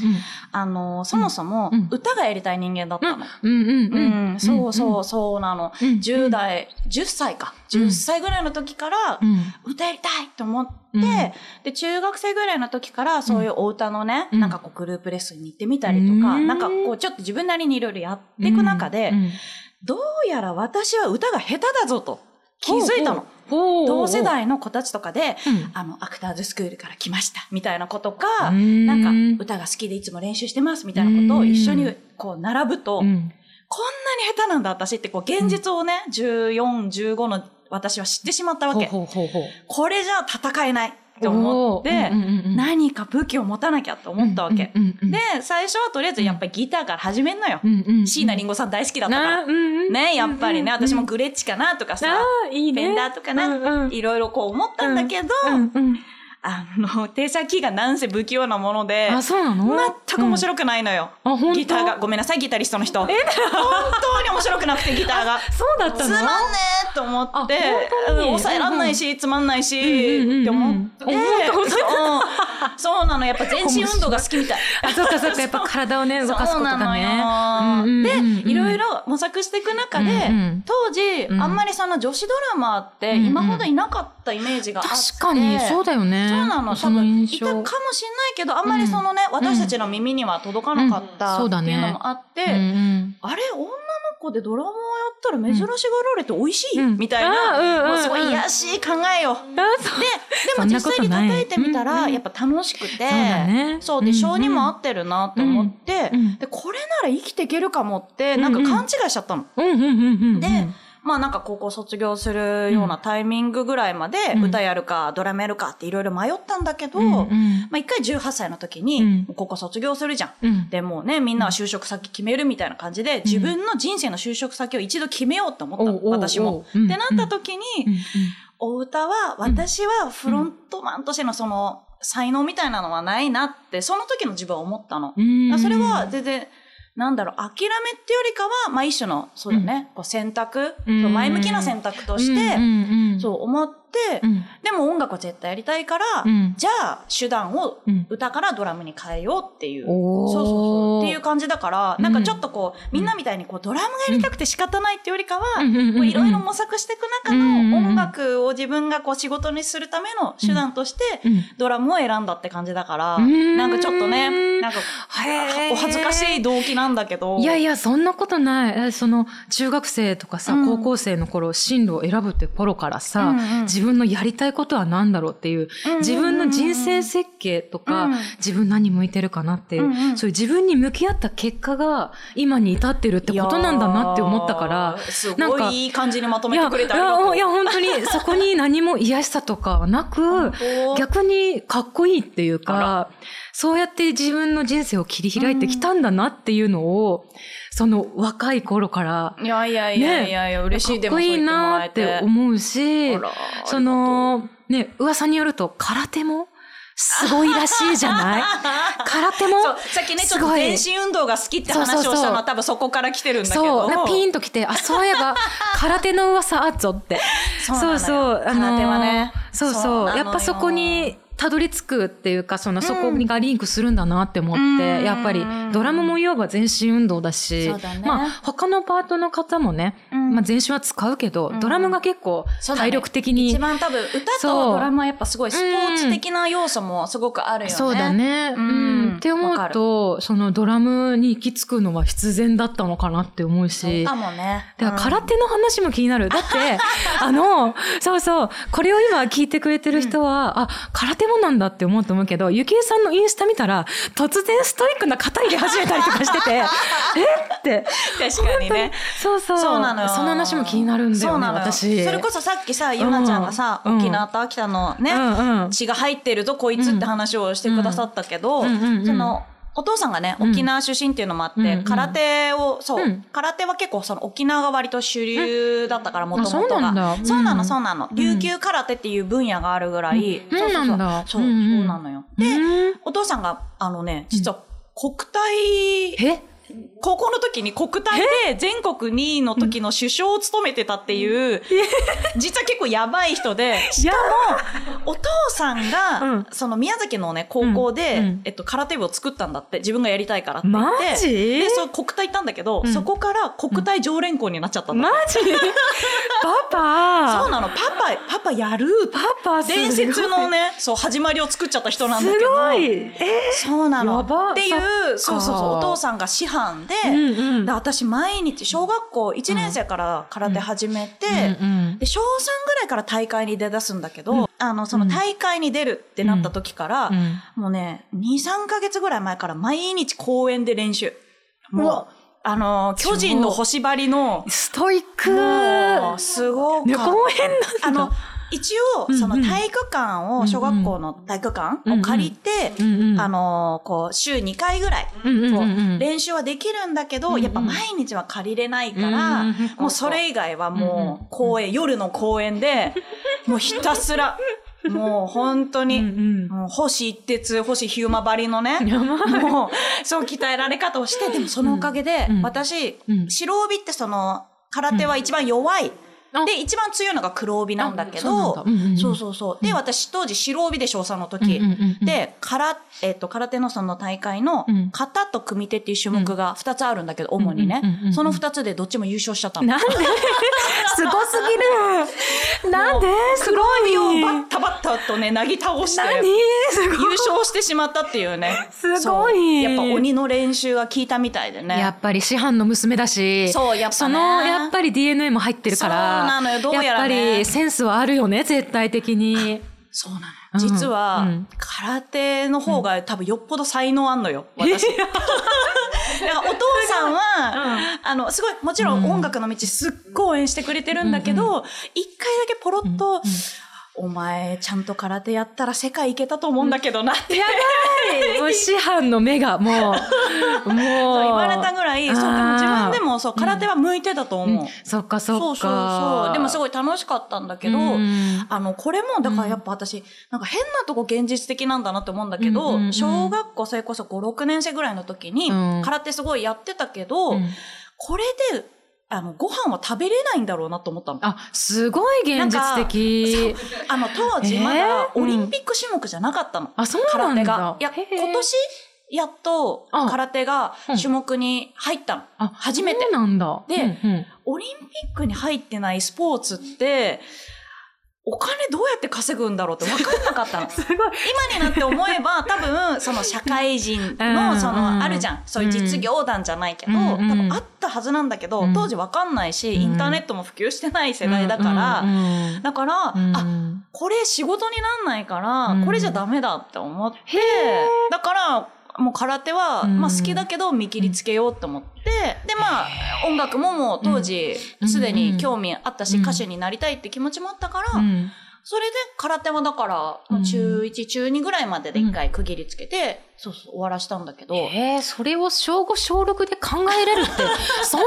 あのーそもそもうん。歌がやりたい人間だったの。うんうんううん。ん、そうそうそうなの。うん10代、10歳か。うん。10歳ぐらいの時からう、ん。歌やりたいと思って、うん。で、中学生ぐらいの時からそういうお歌のね、うん。なんかこうグループレッスンに行ってみたりとか、うん。なんかこうちょっと自分なりにいろいろやっていく中で、うん。どうやら私は歌が下手だぞと気づいたの。同世代の子たちとかで、うん。あの、アクターズスクールから来ました、みたいなことか、うんなん。か歌が好きでいつも練習してます、みたいなことを一緒にこう並ぶと、うんこんなに下手なんだ私ってこう現実をね、14、15の私は知ってしまったわけ。ほうほうほうこれじゃ戦えない。って思って、うんうんうん何か武器を持たなきゃと思ったわけ。うんうんうんで、最初はとりあえずやっぱりギターから始めんのよ。椎名林檎さん大好きだったから。なうんうんね、やっぱりね、私もグレッチかなとかさ、あーいいね。フェンダーとかな、うんうん。いろいろこう思ったんだけど、うんうんあの、手先がなんせ不器用なもので、あそうなの？全く面白くないのよ。あ本当？ギターが。ごめんなさい、ギタリストの人。本当に面白くなくて、ギターが。(laughs) そうだったの？つまんねえと思って、抑えらんないし、つまんないし、うんうんうんうん。って思って、そうなの、やっぱ全身運動が好きみたい。(laughs) あ、そっかそっか、やっぱ体をね、(laughs) 動かすそうなのことがね。で、いろいろ模索していく中で、うんうん当時、うん。あんまりその女子ドラマーってうんうん今ほどいなかったイメージがあって。確かに、そうだよね。そうなの。多その分、いたかもしれないけど、あんまりそのね、私たちの耳には届かなかったうん。っていうのもあって、うんうん。あれ、女の子でドラマをやったら珍しがられて美味しい、うん。みたいな、んもうすごい癒しい考えよ。で、でも実際に叩いてみたら、うんうん。やっぱ楽しくて、そうだね。そうで、性にも合ってるなと思って、うんうん。で、これなら生きていけるかもって、なんか勘違いしちゃったの。うんうんうんうんうん。で、まあなんか高校卒業するようなタイミングぐらいまでうん。歌やるかドラムやるかっていろいろ迷ったんだけど、うんまうん。あ一回18歳の時うん。に高校卒業するじゃん。うん。でもうね、みんなは就職先決めるみたいな感じで、自分の人生の就職先を一度決めようと思ったの、私も。うん。ってなった時に、うん。お歌は、私はフロントマンとしてのその、才能みたいなのはないなって、その時の自分は思ったの。それは全然、なんだろう、諦めってよりかは、まあ一種の、そうだね、こう選択、うん。そう前向きな選択として、そう思って、うん。でも音楽は絶対やりたいから、うん。じゃあ手段をうん。歌からドラムに変えようっていう。そうそうそう。っていう感じだから、うん。なんかちょっとこう、みんなみたいにこう、ドラムがやりたくて仕方ないっていうよりかは、いろいろ模索していく中の音楽を自分がこう仕事にするための手段として、うん。ドラムを選んだって感じだから、うん。なんかちょっとね、なんか、お恥ずかしい動機なんだけど。いやいや、そんなことない。えその、中学生とかさ、うん。高校生の頃、進路を選ぶって頃からさ、うんうん自分のやりたいことは何だろうっていう、自分の人生設計とか、うん。自分何向いてるかなっていう、そういう自分に向き合った結果が、今に至ってるってことなんだなって思ったからなんかごいいい感じにまとめてくれてありがとう。いや、いや本当に、(laughs) そこに何も癒しさとかはなく、当。逆にかっこいいっていうあか、そうやって自分の人生を切り開いてきたんだなっていうのを、その若い頃から、いやいやいやいやいや、嬉しいでかっこいいなって。思うしその、ね、噂によると空手もすごいらしいじゃない？(laughs) 空手もそう、さっきね、ちょっと全身運動が好きってそうそうそう。話をしたのは多分そこから来てるんだけど。そう、なピーンときて、あ、そういえば、(laughs) 空手の噂あっぞって。そうなのよ。そう空手はね。そうそうやっぱそこにたどり着くっていうか、その、そこがリンクするんだなって思って、うんやっぱり、ドラムもいわば全身運動だし、まあ、他のパートの方もね、うんまあ、全身は使うけど、うんドラムが結構体力的に、一番多分歌とドラムはやっぱすごいスポーツ的な要素もすごくあるよね。そうだ。ね。ううんん。って思うと、そのドラムに行き着くのは必然だったのかなって思うし。かもね。だから空手の話も気になる。だって、(laughs) あの、そうそう、これを今聞いてくれてる人は、あ、空手もなんだって思うと思うけど、ゆきえさんのインスタ見たら、突然ストイックな肩入れ始めたりとかしてて、(laughs) え？って。確かにね。そうそう。そうなのよ。その話も気になるんだよね、そうなのよ私。それこそさっきさ、ゆなちゃんがさ、うん沖縄と秋田のね、うんうん血が入ってるぞ、こいつって話をしてくださったけど、うんうんうんうんその、お父さんがね、うん。沖縄出身っていうのもあって、うんうん。空手を、そう、うん。空手は結構その沖縄が割と主流だったから、もともとが。うんそうなの、そうなの。琉球空手っていう分野があるぐらい。うん。そうそうそうそうそう、なのよ。で、うん。お父さんが、あのね、実は国体、え？高校の時に国体で全国2位の時の首相を務めてたっていう、(laughs) 実は結構やばい人で、(laughs) しかも、お父さんうがん、その宮崎のね、高校でん、えっと、空手部を作ったんだって、自分がやりたいからって言って。マジ？で、そう、国体行ったんだけどう、ん。そこから国体常連校になっちゃったんだマ。ジ？(laughs) パパ。そうなの、パパ、パパやる。パパ伝説のね、そう、始まりを作っちゃった人なんだすけど。ごい。え？そうなの。やば。っていう、か。そうそうそう、お父さんが師範で、うんうん。で私毎日、小学校1年生から空手始めて、うん。うんで、小3ぐらいから大会に出だすんだけど、あの、その大会に出るってなった時から、うん。もうね、2、3ヶ月ぐらい前から毎日公園で練習。うもうわ、あの、巨人の星張りの、ストイック。すごかね、った。公園なんだ。あの、一応、その体育館を、小学校の体育館を借りて、あの、こう、週2回ぐらい、練習はできるんだけど、やっぱ毎日は借りれないかうんら、もうそれ以外はもう公園、夜の公園で、(laughs) もうひたすら、もう本当に、う星一徹、星ヒューマバリのね、もう、そう鍛えられ方をして、でもそのおかげで、うん。私、うん。白帯ってその、空手は一番弱い。あで、一番強いのが黒帯なんだけどだ。うんうんうん、そうそうそう。で、私当時白帯で小3の時。うんうんうんうん、で、空、えっと、空手のその大会のうん、型と組手っていう種目が2つあるんだけど、主にね。うんうんうんうん。その2つでどっちも優勝しちゃったの。なんで？(laughs) すごすぎる。なんで？す黒ごい帯をバッタバッタとね、なぎ倒して、優勝してしまったっていうね。すごい。やっぱ鬼の練習が効いたみたいでね。やっぱり師範の娘だし、そうやっぱね。そのやっぱり DNA も入ってるから、なのよ。どうやらね。やっぱりセンスはあるよね、絶対的に。そうなの。うん。実は、うん。空手の方が多分よっぽど才能あんのよ、私。(laughs) からお父さんは、あの、すごい、もちろん音楽の道すっごい応援してくれてるんだけど、一、回だけポロッと、お前、ちゃんと空手やったら世界行けたと思うんだけどなって。やばいもう師範の目がもう、もう。そう言われたぐらい、そう、でも自分でもそう、空手は向いてたと思う。そっかそっか。そうそうそう。でもすごい楽しかったんだけど、うんあの、これも、だからやっぱ私、なんか変なとこ現実的なんだなって思うんだけど、うんうんうん小学校それこそ5、6年生ぐらいの時に、うん空手すごいやってたけど、うんこれで、あの、ご飯は食べれないんだろうなと思ったの。あ、すごい現実的。あの、当時えーまだオリンピック種目じゃなかったの。あ、そうなんだ。空手が。いや、今年、やっとあ空手が種目に入ったの。あ、初めてそうなんだ。でうんうんオリンピックに入ってないスポーツって、お金どうやって稼ぐんだろうって分かんなかったの。(laughs) すごい。今になって思えば、多分、その社会人うんの、そうん。の、あるじゃん。そういう実業団じゃないけど、うん多分あったはずなんだけどうん、当時分かんないし、うん。インターネットも普及してない世代だから、だから、うん。あ、これ仕事になんないから、うん。これじゃダメだって思ってだから、もう空手は、うん。まあ好きだけど見切りつけようって思って、でまあ音楽ももう当時うん。すでに興味あったし、うん。歌手になりたいって気持ちもあったから、うん。それで空手はだから、うん。中1、中2ぐらいまでで一回区切りつけて、そうそう終わらしたんだけど、えー、それを小5、小6で考えれるって、(laughs) そんな、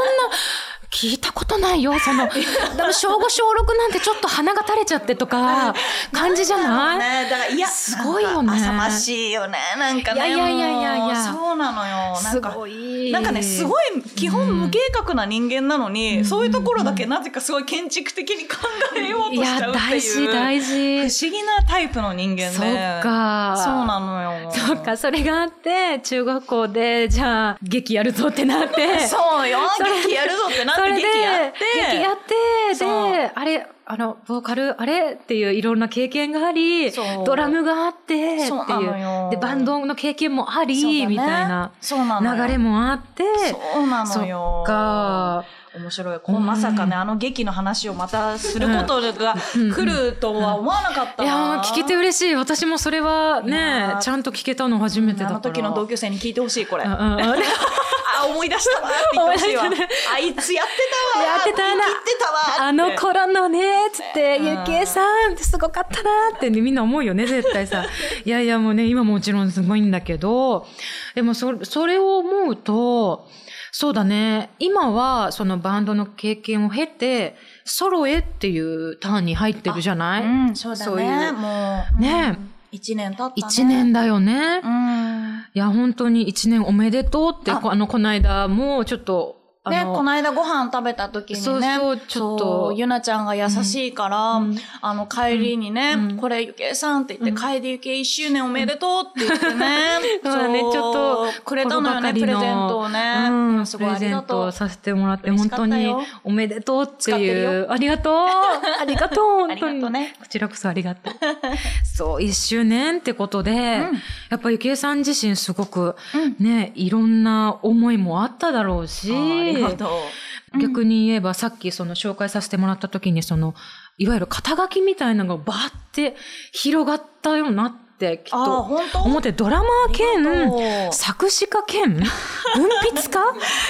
聞いたことないよ。その、でも小5、小6なんてちょっと鼻が垂れちゃってとか、感じじゃない？ね、だからいや、すごいよね浅ましいよね、なんかね。いやいやいやいやいやそうなのよ。なんすかごい。なんかね、すごい基本無計画な人間なのに、うんそういうところだけなぜかすごい建築的に考えよういや、としちゃうって大事、いう。大事。不思議なタイプの人間で。そっか。そうなのよ。そっか、それがあって、中学校で、じゃあ、劇やるぞってなって。そうよ。(laughs) 劇やるぞってなって劇やって。劇やって、で、あれ、あの、ボーカル、あれっていういろんな経験がありドラムがあって、っていう。よで、バンドの経験もあり、ねみたいなそうなのよ流れもあって、そうなのよ。か。面白い。こうまさかね、あの劇の話をまたすることがうん来るとは思わなかったいな。やー聞けて嬉しい。私もそれはねー、ちゃんと聞けたの初めてだから。あの時の同級生に聞いてほしい、これ。(laughs) 思い出したわって言ってほしいわ。思い出あいつやってたわやってたな言ってたわってあの頃のね、つって、うんゆきえさんってすごかったなってね、みんな思うよね、絶対さ。(laughs) いやいや、もうね、今もちろんすごいんだけど、でもそ、それを思うと、そうだね、今はそのバンドの経験を経て、ソロへっていうターンに入ってるじゃない、うん、そうだそういね。うもう。ねうん一年経ったね。一年だよね。うん。いや、本当に一年おめでとうって、あの、この間もちょっと、あね、のこの間ご飯食べた時にね、そうそうちょっとゆなちゃんが優しいから、うんあの、帰りにね、うんこれゆけいさんって言って、楓ゆけい一周年おめでとうって言ってね、(laughs) そうだねちょっとくれたのよね、プレゼントをね。うんすごいあプレゼンりがとう。トさせてもらって、本当におめでとうっていう。よありがとうありがとう (laughs) 本当に。ねこちらこそありがとう。(laughs) そう、一周年ってことで、やっぱゆきえさん自身すごく、ね、いろんな思いもあっただろうし。逆に言えばさっきその紹介させてもらった時にその、いわゆる肩書きみたいなのがバーって広がったよなってきっああ、と本当？思ってドラマー兼う作詞家兼 (laughs) 文筆家？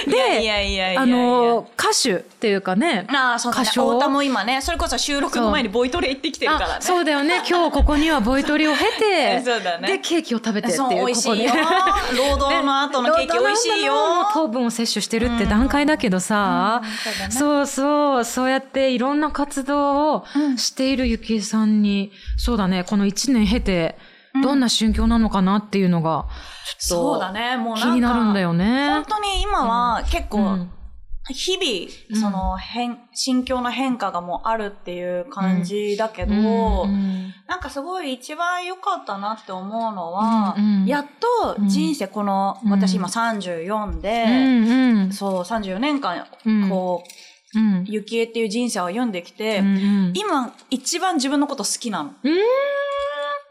であの歌手っていうかねああ、そうだね。歌唱？太田も今ね、それこそ収録の前にボイトレ行ってきてるからね。あそうだよね。(laughs) 今日ここにはボイトレを経て (laughs) そうだね。でケーキを食べてっていうそう、美味しいよ。ここで労働の後のケーキ美味しいよ。糖分を摂取してるって段階だけどさ、うんそうだね。そうそう、そうやっていろんな活動をしているゆきえさんに、そうだね、この1年経て、どんな心境なのかなっていうのが、ちょっとそうだね。もうなんか気になるんだよ本ね。当に今は結構、うん。日うん。々、その変、心境の変化がもうあるっていう感じだけど、うん。なんかすごい一番良かったなって思うのは、やっと人生この、うん。私今34で、そう34年間、うん。こう、うん。ゆきえっていう人生を歩んできて、うんうん。今一番自分のこと好きなの。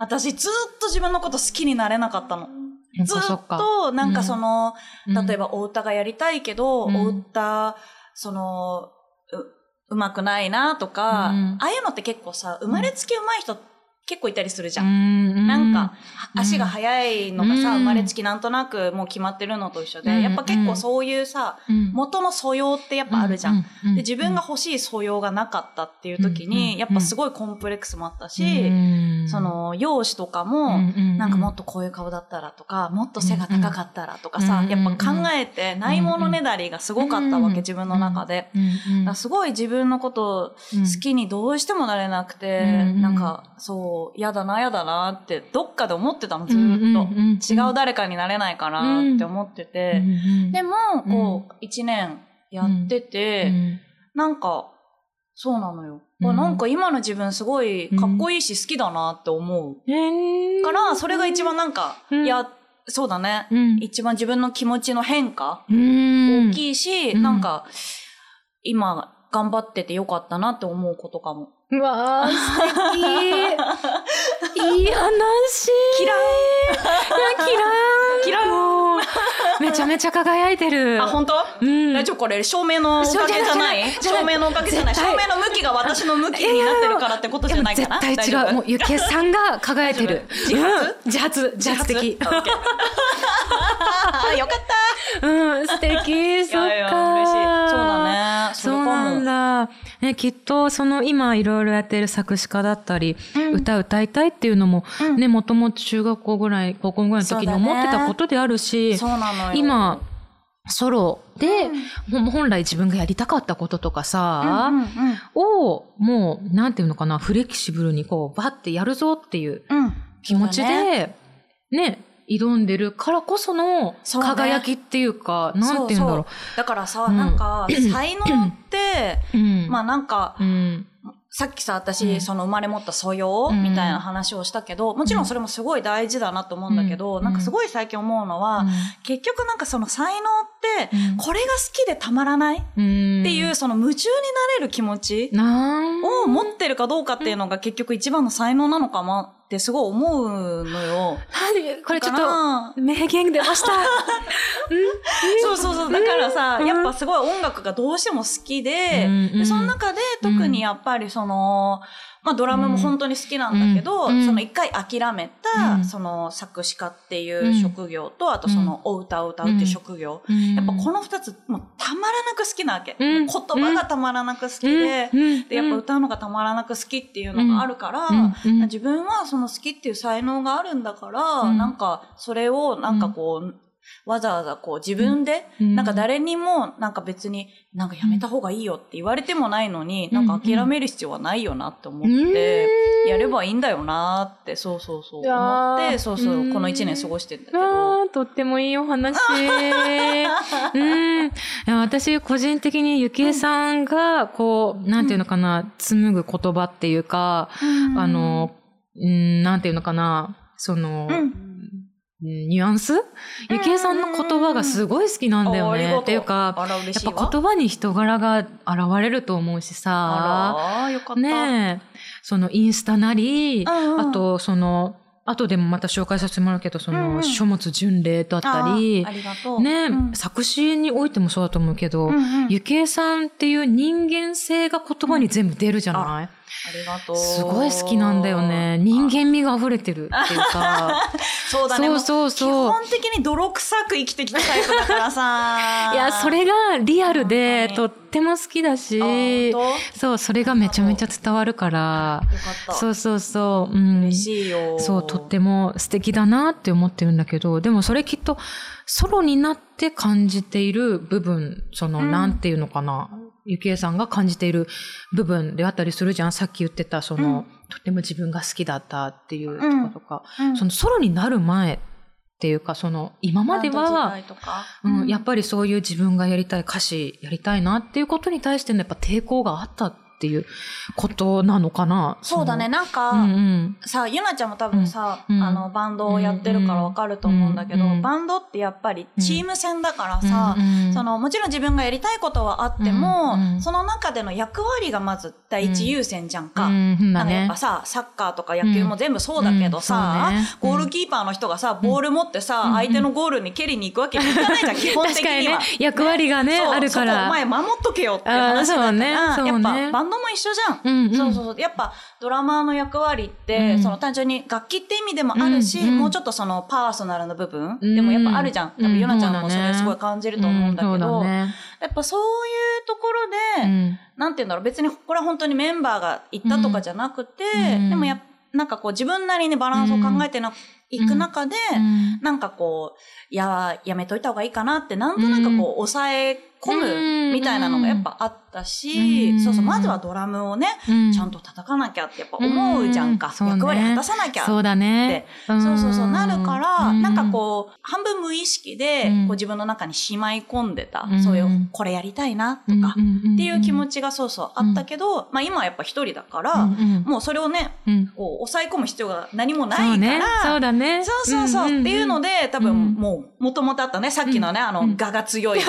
うん私ずっと自分のこと好きになれなかったの。ずっと、なんかその、うん。例えばお歌がやりたいけど、うん。お歌、その、う、うまくないなとか、うん。ああいうのって結構さ、生まれつき上手い人結構いたりするじゃん。ななんか、足が速いのがさ、うん。生まれつきなんとなくもう決まってるのと一緒で、やっぱ結構そういうさ、元の素養ってやっぱあるじゃん。で、自分が欲しい素養がなかったっていう時に、やっぱすごいコンプレックスもあったし、そ、の、容姿とかも、なんかもっとこういう顔だったらとか、もっと背が高かったらとかさ、うんやっぱ考えて、ないものねだりがすごかったわけ、自分の中で。すごい自分のことを好きにどうしてもなれなくて、うん。なんか、そう、嫌だな、嫌だなって、どっかで思ってたの、ずーっと。違う誰かになれないかなって思ってて。でも、こう、一年やってて、なんか、そうなのよ。うんなんか今の自分すごいかっこいいし好きだなって思う。かから、それが一番なんか、うんいや、そうだね。一番自分の気持ちの変化大大きいし、うんなんか、今、頑張っててよかったなって思うことかも。うわー、素敵。(laughs) いい話。キラいや、キラーン。キラーンめちゃめちゃ輝いてる。あ、本当？うん大丈夫？これ照明のおかげじゃない？じゃない照明のおかげじゃない照明の向きが私の向きになってるからってことじゃないかな？絶対違う。もう、ゆけさんが輝いてる。自発うん自発、自発的。あ OK (laughs) あよかったうん、素敵。そっか。嬉しいそうだねそうなんだ。ね、きっと、その今いろいろやってる作詞家だったり、うん。歌歌いたいっていうのも、うん。ね、もともと中学校ぐらい、高校ぐらいの時に思ってたことであるし、そうなのよ。今、ソロで、うん。本来自分がやりたかったこととかうんさ、うんうん。を、もう、なんていうのかな、フレキシブルにこう、バッてやるぞっていううん。気持ちそうだね。で、ね、挑んでるからこそのそうね。輝きっていうか、なんていうんだろだからさ、うん。なんか (clears throat) 才能って、う。うん。まあなんかうん。さっきさ、私、うん。その生まれ持った素養うん。みたいな話をしたけど、もちろんそれもすごい大事だなと思うんだけど、うん。なんかすごい最近思うのは、結局なんかその才能って、うん。これが好きでたまらないっうん。ていう、その夢中になれる気持ちを持ってるかどうかっていうのが結局一番の才能なのかなってすごい思うのよ。何？これちょっと、ら名言出ました。(laughs) そうそうそう。だからさ、うんやっぱすごい音楽がどうしても好きで、その中で特にやっぱりその、まあドラムも本当に好きなんだけど、うん。その一回諦めた、うん。その作詞家っていう職業と、あとそのお歌を歌うっていう職業。やっぱこの二つ、もうたまらなく好きなわけ。うん。言葉がたまらなく好きで、うん。で、やっぱ歌うのがたまらなく好きっていうのがあるから、うん。うん。自分はその好きっていう才能があるんだから、うん。なんかそれをなんかこう、わざわざこう自分で、うん。なんか誰にもなんか別になんかやめた方がいいよって言われてもないのに、なんか諦める必要はないよなって思って、やればいいんだよなって、そうそうそう思って、そうそうう、んこの一年過ごしてんだけど。とってもいいお話。(laughs) うん。私、個人的にゆきえさんが、こう、なんていうのかな、紡ぐ言葉っていうか、あの、うん、なんていうのかな、その、うんうんニュアンス？ゆきえさんの言葉がすごい好きなんだよね。っていうか、やっぱ言葉に人柄が現れると思うしさ。ねえ、そのインスタなり、あと、その、後でもまた紹介させてもらうけど、その、書物巡礼だったり。ね、うん。作詞においてもそうだと思うけど、ゆきえさんっていう人間性が言葉に全部出るじゃない、ありがとう。すごい好きなんだよね。人間味が溢れてるっていうか。(laughs) そうだね。そうそうそうも基本的に泥臭く生きてきたタイプだからさ。(laughs) いや、それがリアルでとっても好きだしそう、それがめちゃめちゃ伝わるから、よかった。そうそうそう、うん。嬉しいよ。そう、とっても素敵だなって思ってるんだけど、でもそれきっとソロになって感じている部分、その、うんなんていうのかな、ゆきえさんが感じている部分であったりするじゃん。さっき言ってた、その、うん。とても自分が好きだったっていうとうんことか、うん。そのソロになる前っていうか、その、今まではうん、やっぱりそういう自分がやりたい歌詞やりたいなっていうことに対してのやっぱ抵抗があったっていうことなのかな。そうだね。なんか。うんうん。さ、ゆなちゃんも多分さ、うん。あの、バンドをやってるからわかると思うんだけど、うん。バンドってやっぱりチーム戦だからさ、うん。うん。その、もちろん自分がやりたいことはあっても、うん。うん。その中での役割がまず第一優先じゃんか。うん、ん。かやっぱ。さ、サッカーとか野球も全部そうだけどさ、ねゴールキーパーの人がさ、ボール持ってさ、相手のゴールに蹴りに行くわけにいかないじゃん、(laughs) 基本的には。ね。役割がねあるから。前守っとけよって話だから、ね。やっぱバンドも一緒じゃん。うんうん。そうそうそう。やっぱドラマーの役割って、うん。その単純に楽器って意味でもあるし、うんうん。もうちょっとそのパーソナルな部分、うん。でもやっぱあるじゃん。多うん。分ヨナちゃんもそれすごい感じると思うんだけど、ね。やっぱそういうところで、うん。なんて言うんだろう、別にこれは本当にメンバーが言ったとかじゃなくて、うん。でもやっなんかこう自分なりにバランスを考えてな、いく中で、うん。なんかこう、いや、やめといた方がいいかなって、なんとなくこう、抑え込むみたいなのがやっぱあったし、うん。そうそう、まずはドラムをね、うん。ちゃんと叩かなきゃってやっぱ思うじゃんか。役割果たさなきゃ。そうだね。そうそうそう、なるから、うん。なんかこう、半分無意識で、うん。こう自分の中にしまい込んでた、うん。そういう、これやりたいな、とか、っていう気持ちがそうそうあったけど、まあ今はやっぱ一人だから、もうそれをね、うん。こう、抑え込む必要が何もないから、そうね。そうだね。そうそうそう。っていうので、多分うんもう、もともとあったね、さっきのね、あの、うん。我が強い、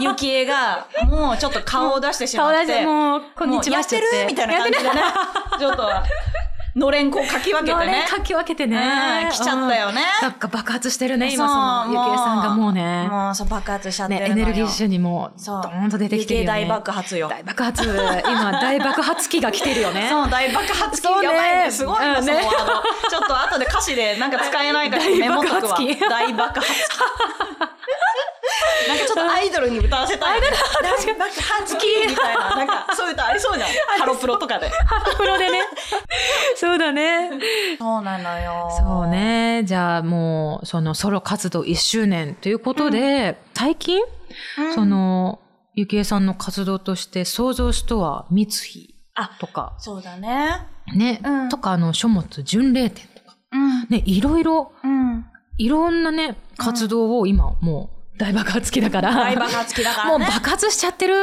ゆきえが、(laughs) もうちょっと顔を出してしまっ、顔出してて、もう、こんにちはやってるみたいな感じでね、ちょっと、のれんこうかき分けてね。かき分けてうんね。来ちゃったよね。そっか、爆発してるね、今、その、ゆきえさんがもうね。もう、そう、爆発しちゃってね、る。エネルギッシュにも、そうドーンと出てきてる大爆発よ。大爆発。今、大爆発期が来てるよね。(laughs) そう、大爆発期やばいね。すごいね。ちょっと後で歌詞でなんか使えないから (laughs) メモっとくわ。大爆発期大爆発期。なんかちょっとアイドルに歌わせたい。大爆発期みたいな。(laughs) なんかそういう歌ありそうじゃん。ハロプロとかで。プロでね。そうだね。そうなのよ。そう。ね。じゃあもう、そのソロ活動1周年ということで、最近、その、ゆきえさんの活動として想像しとは三ひあとか、そうだね。ね、うんとかあの書物巡礼展とか、うん。ね、いろいろ、うん。いろんなね、活動を今もう (laughs) 大爆発期だから、大爆発期だからね。もう爆発しちゃってる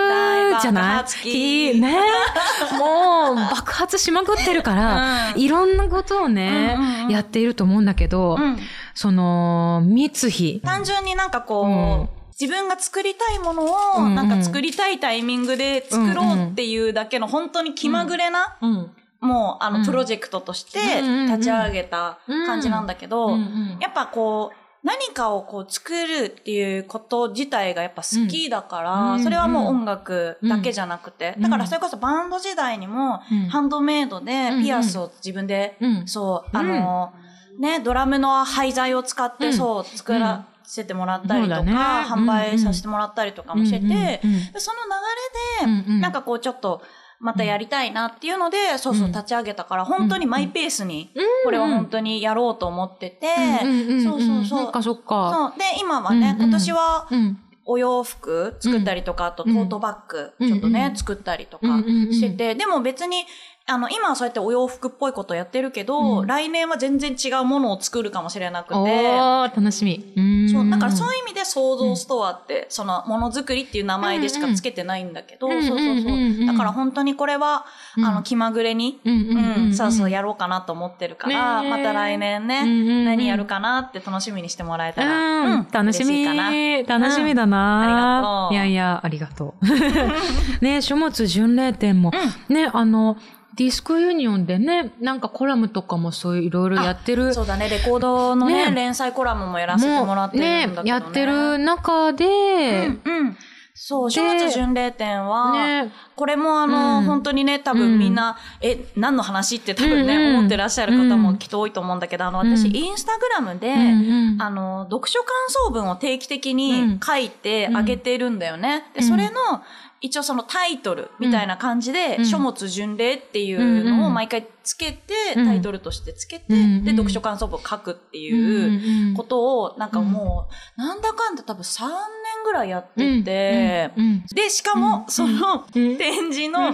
じゃない？大爆発期ね。(laughs) もう爆発しまくってるから、うん。いろんなことをね、うんうんうん。やっていると思うんだけど、うん。その、三ひ。単純になんかこう、うん。自分が作りたいものを、うんうん。なんか作りたいタイミングで作ろうっていうだけの本当に気まぐれな、うん。もうあの、うん。プロジェクトとしてうんうんうん立ち上げた感じなんだけど、やっぱこう、何かをこう作るっていうこと自体がやっぱ好きだから、うんそれはもう音楽だけじゃなくて、うんだからそれこそバンド時代にも、うんハンドメイドでピアスを自分で、うん。そう、あの、ね、ドラムの廃材を使って、うん。そう、作らせてもらったりとか、ね。販売させてもらったりとかもしてて、その流れで、なんかこうちょっと、またやりたいなっていうので、そうそううん立ち上げたから、本当にマイペースに、うん。これは本当にやろうと思ってて、そうそうそう。そっかそっか。そう。で、今はね、今年はうん。お洋服作ったりとか、あとトートバッグ、うん。ちょっとね、うん作ったりとかしてて、でも別に、あの、今はそうやってお洋服っぽいことやってるけど、うん。来年は全然違うものを作るかもしれなくて、楽しみ。うん。そう、だからそういう意味で創造ストアって、そのものづくりっていう名前でしかつけてないんだけど、うんうんそうそうそううんうんう。んだから本当にこれは、うん。あの、気まぐれに、うんうんうんうん、そうそうやろうかなと思ってるから、ねえまた来年ね、うんうんうん。何やるかなって楽しみにしてもらえたら、うん、楽しみ。かな。楽しみだな、うん。ありがとう。いやいや、ありがとう。(laughs) ね、書物巡礼展も、ね、あの、ディスクユニオンでね、なんかコラムとかもそういういろいろやってる。そうだね、レコードのね、ね。連載コラムもやらせてもらってるんだけどね。やってる中で、うん、うん。そう、で書物巡礼展は、ね、これもあの、うん。本当にね、多分みんな、え、何の話って多分ね、うんうん思ってらっしゃる方もきっと多いと思うんだけど、あの、私、うん。インスタグラムで、うんうん。あの、読書感想文を定期的うん。に書いてあげてるんだよね。で、うん。それの、一応そのタイトルみたいな感じで、うん。書物巡礼っていうのを毎回つけて、うん。タイトルとしてつけて、うんで、読書感想文を書くっていう、うんことを、なんかもう、なんだかんだ多分3年ぐらいやってて、で、しかも、そのうん。展示の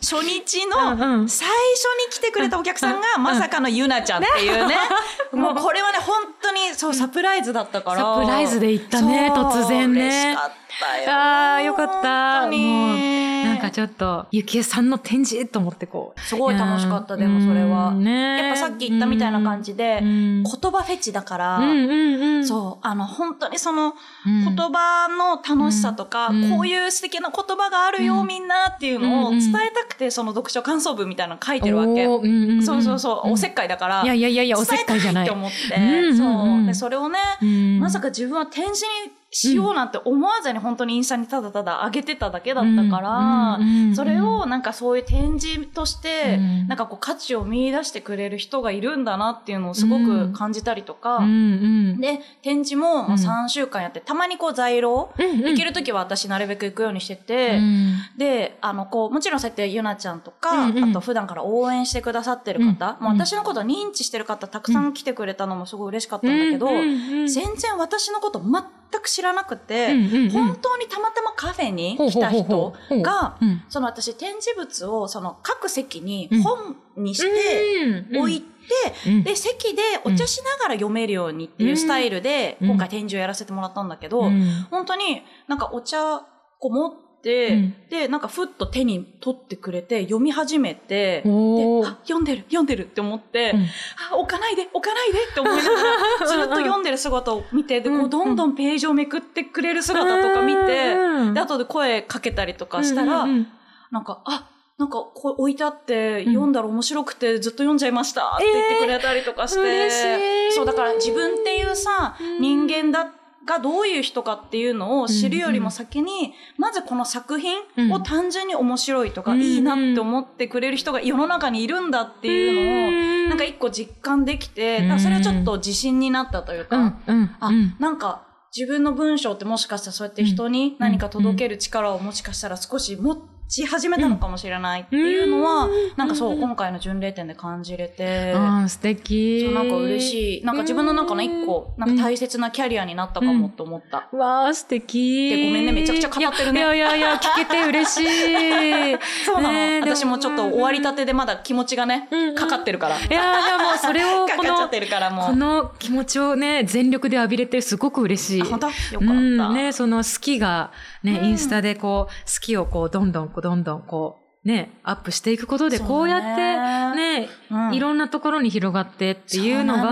初日の最初に来てくれたお客さんが、まさかのゆなちゃんっていうね。もうこれはね、本当にそう、サプライズだったから。サプライズで行ったね突然ね。嬉しかったよ。ああ、よかった。本当になんかちょっと、ゆきえさんの展示？と思ってこう。すごい楽しかった、でもそれは。ねやっぱさっき言ったみたいな感じで、うん言葉フェチだから、うんうんうん。そう、あの、本当にその、うん言葉の楽しさとか、うんこういう素敵な言葉があるよ、うんみんなっていうのをうん伝えたくて、その読書感想文みたいなの書いてるわけ。おーうんうんんそうそうそう、んおせっかいだから。いやいやいやいや、おせっかいじゃない。って思って。そう。で、それをね、うんまさか自分は展示にしようなんて思わずに本当にインスタにただただ上げてただけだったから、それをなんかそういう展示として、うん。なんかこう価値を見出してくれる人がいるんだなっていうのをすごく感じたりとか、で、展示ももううん。3週間やって、たまにこう在廊、うんうん。行けるときは私なるべく行くようにしてて、うんで、あの、こう、もちろんそうやってゆなちゃんとか、あと普段から応援してくださってる方、うんもう私のこと認知してる方たくさん来てくれたのもすごい嬉しかったんだけど、全然私のこと全く知らなくて、うんうんうん。本当にたまたまカフェに来た人が、う。ん。その私展示物をその各席にうん。本にして置いて、うん。で、席でお茶しながら読めるようにっていうスタイルで、うん。今回展示をやらせてもらったんだけど、うん。本当になんかお茶こう持って、うん。で、なんかふっと手に取ってくれて読み始めて、であ、読んでる、読んでるって思って、うん。あ、置かないで、置かないでって思いながら、(laughs) ずっと読んでる姿を見て、で、こうどんどんページをめくってくれる姿とか見て、うんで、後で声かけたりとかしたら、うんうんうん。なんか、あ、なんかこう置いてあって、うん読んだら面白くてずっと読んじゃいましたって言ってくれたりとかして、嬉しい。そうだから自分っていうさ、うん。人間だがどういう人かっていうのを知るよりも先に、まずこの作品を単純に面白いとか、うんいいなって思ってくれる人が世の中にいるんだっていうのを、うんなんか一個実感できて、うんそれはちょっと自信になったというか、うんうんあ、うん。なんか自分の文章ってもしかしたらそうやって人に何か届ける力をもしかしたら少し持ち始めたのかもしれないっていうのは、うん。なんかそう、うん。今回の巡礼展で感じれて、あー素敵。そうなんか嬉しい。なんか自分の中の一個、なんか大切なキャリアになったかもって思った。わあ素敵。でごめんねめちゃくちゃ語ってるね。いやいやいや聞けて嬉しい。(laughs) そうなの、ね私もちょっと終わりたてでまだ気持ちがね、うんうん。かかってるから。いやでもそれをか (laughs) このかっちゃってるからもう。この気持ちをね全力で浴びれてすごく嬉しい。あ本当？よかった。うん、ね、その好きが、ね、うん。インスタでこう、好きをこう、どんどん、こう、どんどん、こう、ね、アップしていくことで、こうやって、ね。ね、うん。いろんなところに広がってっていうのが、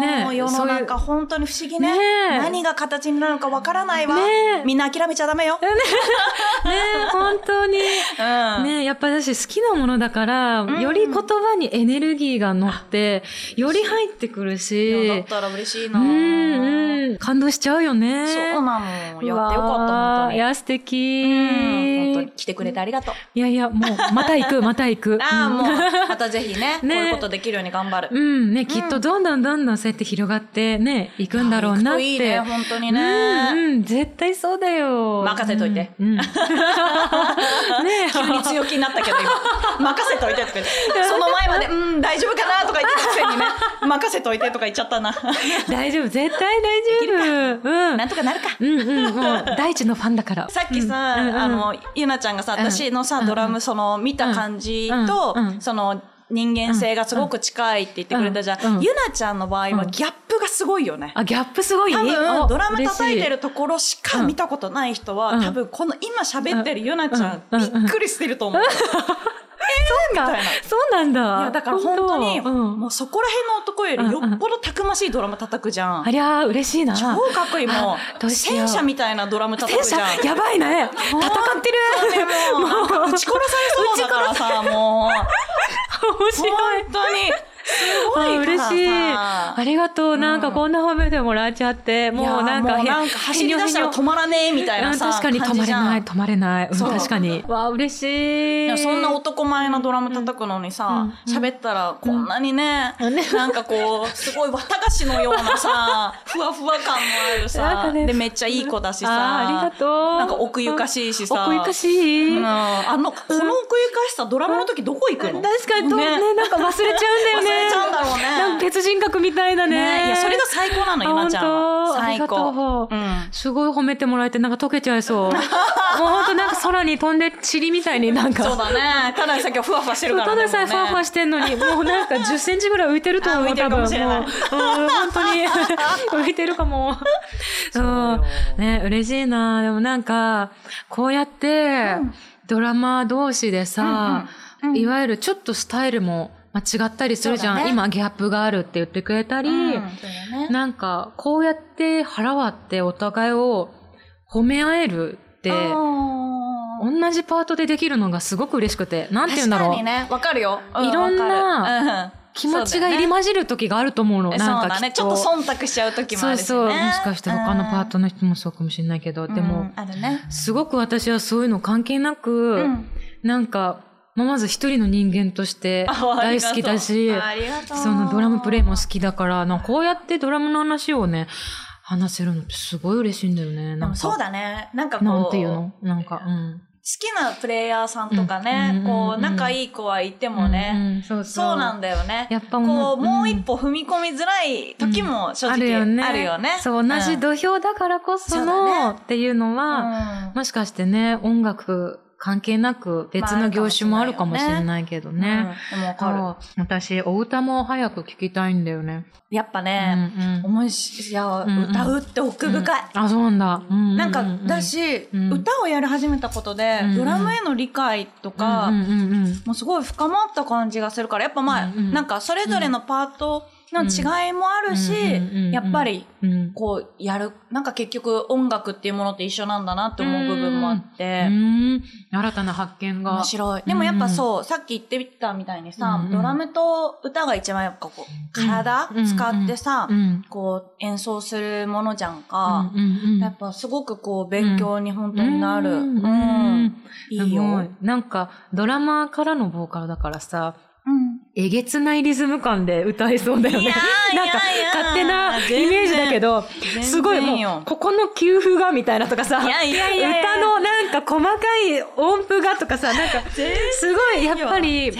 ね世の中本当に不思議ね。ねえ何が形になるのかわからないわ。ねえみんな諦めちゃダメよ。(laughs) ね、本当に、うんね、やっぱ私好きなものだから、んより言葉にエネルギーが乗って、より入ってくるいやだしっ、たら嬉しいな。うん、うん、感動しちゃうよね。そうなの。やってよかった、本当に。ーいや、素敵。うん本当に来てくれてありがとう。いやいや、もう、また行く、(laughs) また行く。ああ、うんもう、またぜひね、(laughs) こういうことできるように頑張る。うん、ね、きっとどんどんどんどんそうやって広がってね、行くんだろうなって。いいね、本当にうん、ね。うん、絶対そうだよ。任せといてうん。う (laughs) んね急に強気になったけど、今。(laughs) 任せといてとか言って。その前まで、うん、大丈夫かなとか言ってたくせにね、(laughs) 任せといてとか言っちゃったな。大丈夫、絶対大丈夫。うん。なんとかなるか。うんうん、もう、大地のファンだから。さっきさ、あの、ゆなちゃんがさ、うん私のさ、うんドラム、その、見た感じとその、人間性がすごく近いって言ってくれたじゃん。うんうん。ゆなちゃんの場合はギャップがすごいよね。あ、ギャップすごい多分、おドラム叩いて。るところしか見たことない人は、うん。多分、この今喋ってるゆなちゃん。びっくりしてると思う。(laughs) そうか。そうなんだ。いや、だから本当に、うんもうそこら辺の男よりよっぽどたくましいドラム叩くじゃん。ありゃー、嬉しいな。超かっこいい、もう。戦車みたいなドラム叩戦くじゃん。車、やばいね。(laughs) 戦ってる。でも、なんか撃ち殺されそうだからさ、もう。(laughs) 面白い。本当に。すごい嬉しい。さありがとう。なんかうんこんな褒めてもらっちゃって、もうなんかなんか走り出したら止ままらねえみたいなさ、確かに止まれない、止まれない。うん確かに。わあ、嬉しい。そんな男前なドラム叩くのにさ、うん喋ったらこんなにね、なんかこう、すごい綿菓子のようなさ、(laughs) ふわふわ感もあるさ、で、めっちゃいい子だしさ、ありがとう。なんか奥ゆかしいしさ、奥ゆかしい。うん、あの、この奥ゆかしさ、ドラムの時どこ行くの？確かにねなんか忘れちゃうんだよね。忘れちゃうんだろうねなんか別人格みたいだね。ねいや、それが最高なの、ゆなちゃんあは。最高。とううん。すごい褒めてもらえて、なんか溶けちゃいそう。(laughs) もうほんとなんか空に飛んで塵みたいになんか。そうだね。ただでさ今日ふわふわしてるからね。ただでさえふわふわしてんのに、もうなんか10センチぐらい浮いてると思う、(laughs) あ浮いてるかもしれない多分もううん、本当に (laughs) 浮いてるかも。そうよね、嬉しいな。でもなんか、こうやって、ドラマー同士でさ、うんうんうんいわゆるちょっとスタイルもまあ違ったりするじゃん。ね今ギャップがあるって言ってくれたり、うんねなんか、こうやって腹割ってお互いを褒め合えるって、同じパートでできるのがすごく嬉しくて、なんて言うんだろう。確かにね、わかるよ。ういろんな気持ちが入り混じる時があると思うの。そうなんかだね。ちょっと忖度しちゃう時もあるしね。そうそう。もしかして他のパートのの人もそうかもしれないけど、でも、あるね。すごく私はそういうの関係なく、うんなんか、まあまず一人の人間として (laughs) 大好きだし、そのドラムプレイも好きだから、なこうやってドラムの話をね、話せるのってすごい嬉しいんだよね。なんか。そうだね。なんかこう。なんていうの？なんか、うん。好きなプレイヤーさんとかね、こう、うん仲いい子はいてもね、そうなんだよね。やっぱこう、もう一歩歩踏み込みづらい時も正直あるよね。そう、同じん土俵だからこその、ねっていうのは、うんもしかしてね、音楽関係なく別の業種もあるかもしれないけどね。うんでもわかる。私、お歌も早く聞きたいんだよね。やっぱうんね、うん思いし、いや、んうん歌うって奥深い。あ、そうなんだ。うんうんうんなんか、だ、し、うん歌をやり始めたことで、うんうんドラムへの理解とか、うんうんうんもうすごい深まった感じがするから、やっぱまあ、うんうんなんかそれぞれのパートの違いもあるし、やっぱり、うんこう、やる、なんか結局音楽っていうものって一緒なんだなって思う部分もあって、うん新たな発見が。面白い。でもやっぱそう、さっき言ってみたみたいにさ、ドラムと歌が一番やっぱこう、体うん使ってさ、うん。こう演奏するものじゃんか。やっぱすごくこう勉強に本当になる。ううんいいよ。なんか、ドラマーからのボーカルだからさ、うん。えげつないリズム感で歌えそうだよね。なんか勝手なイメージだけど、すごいもう、ここの給付がみたいなとかさ、歌のなんか細かい音符がとかさ、なんか、すごいやっぱり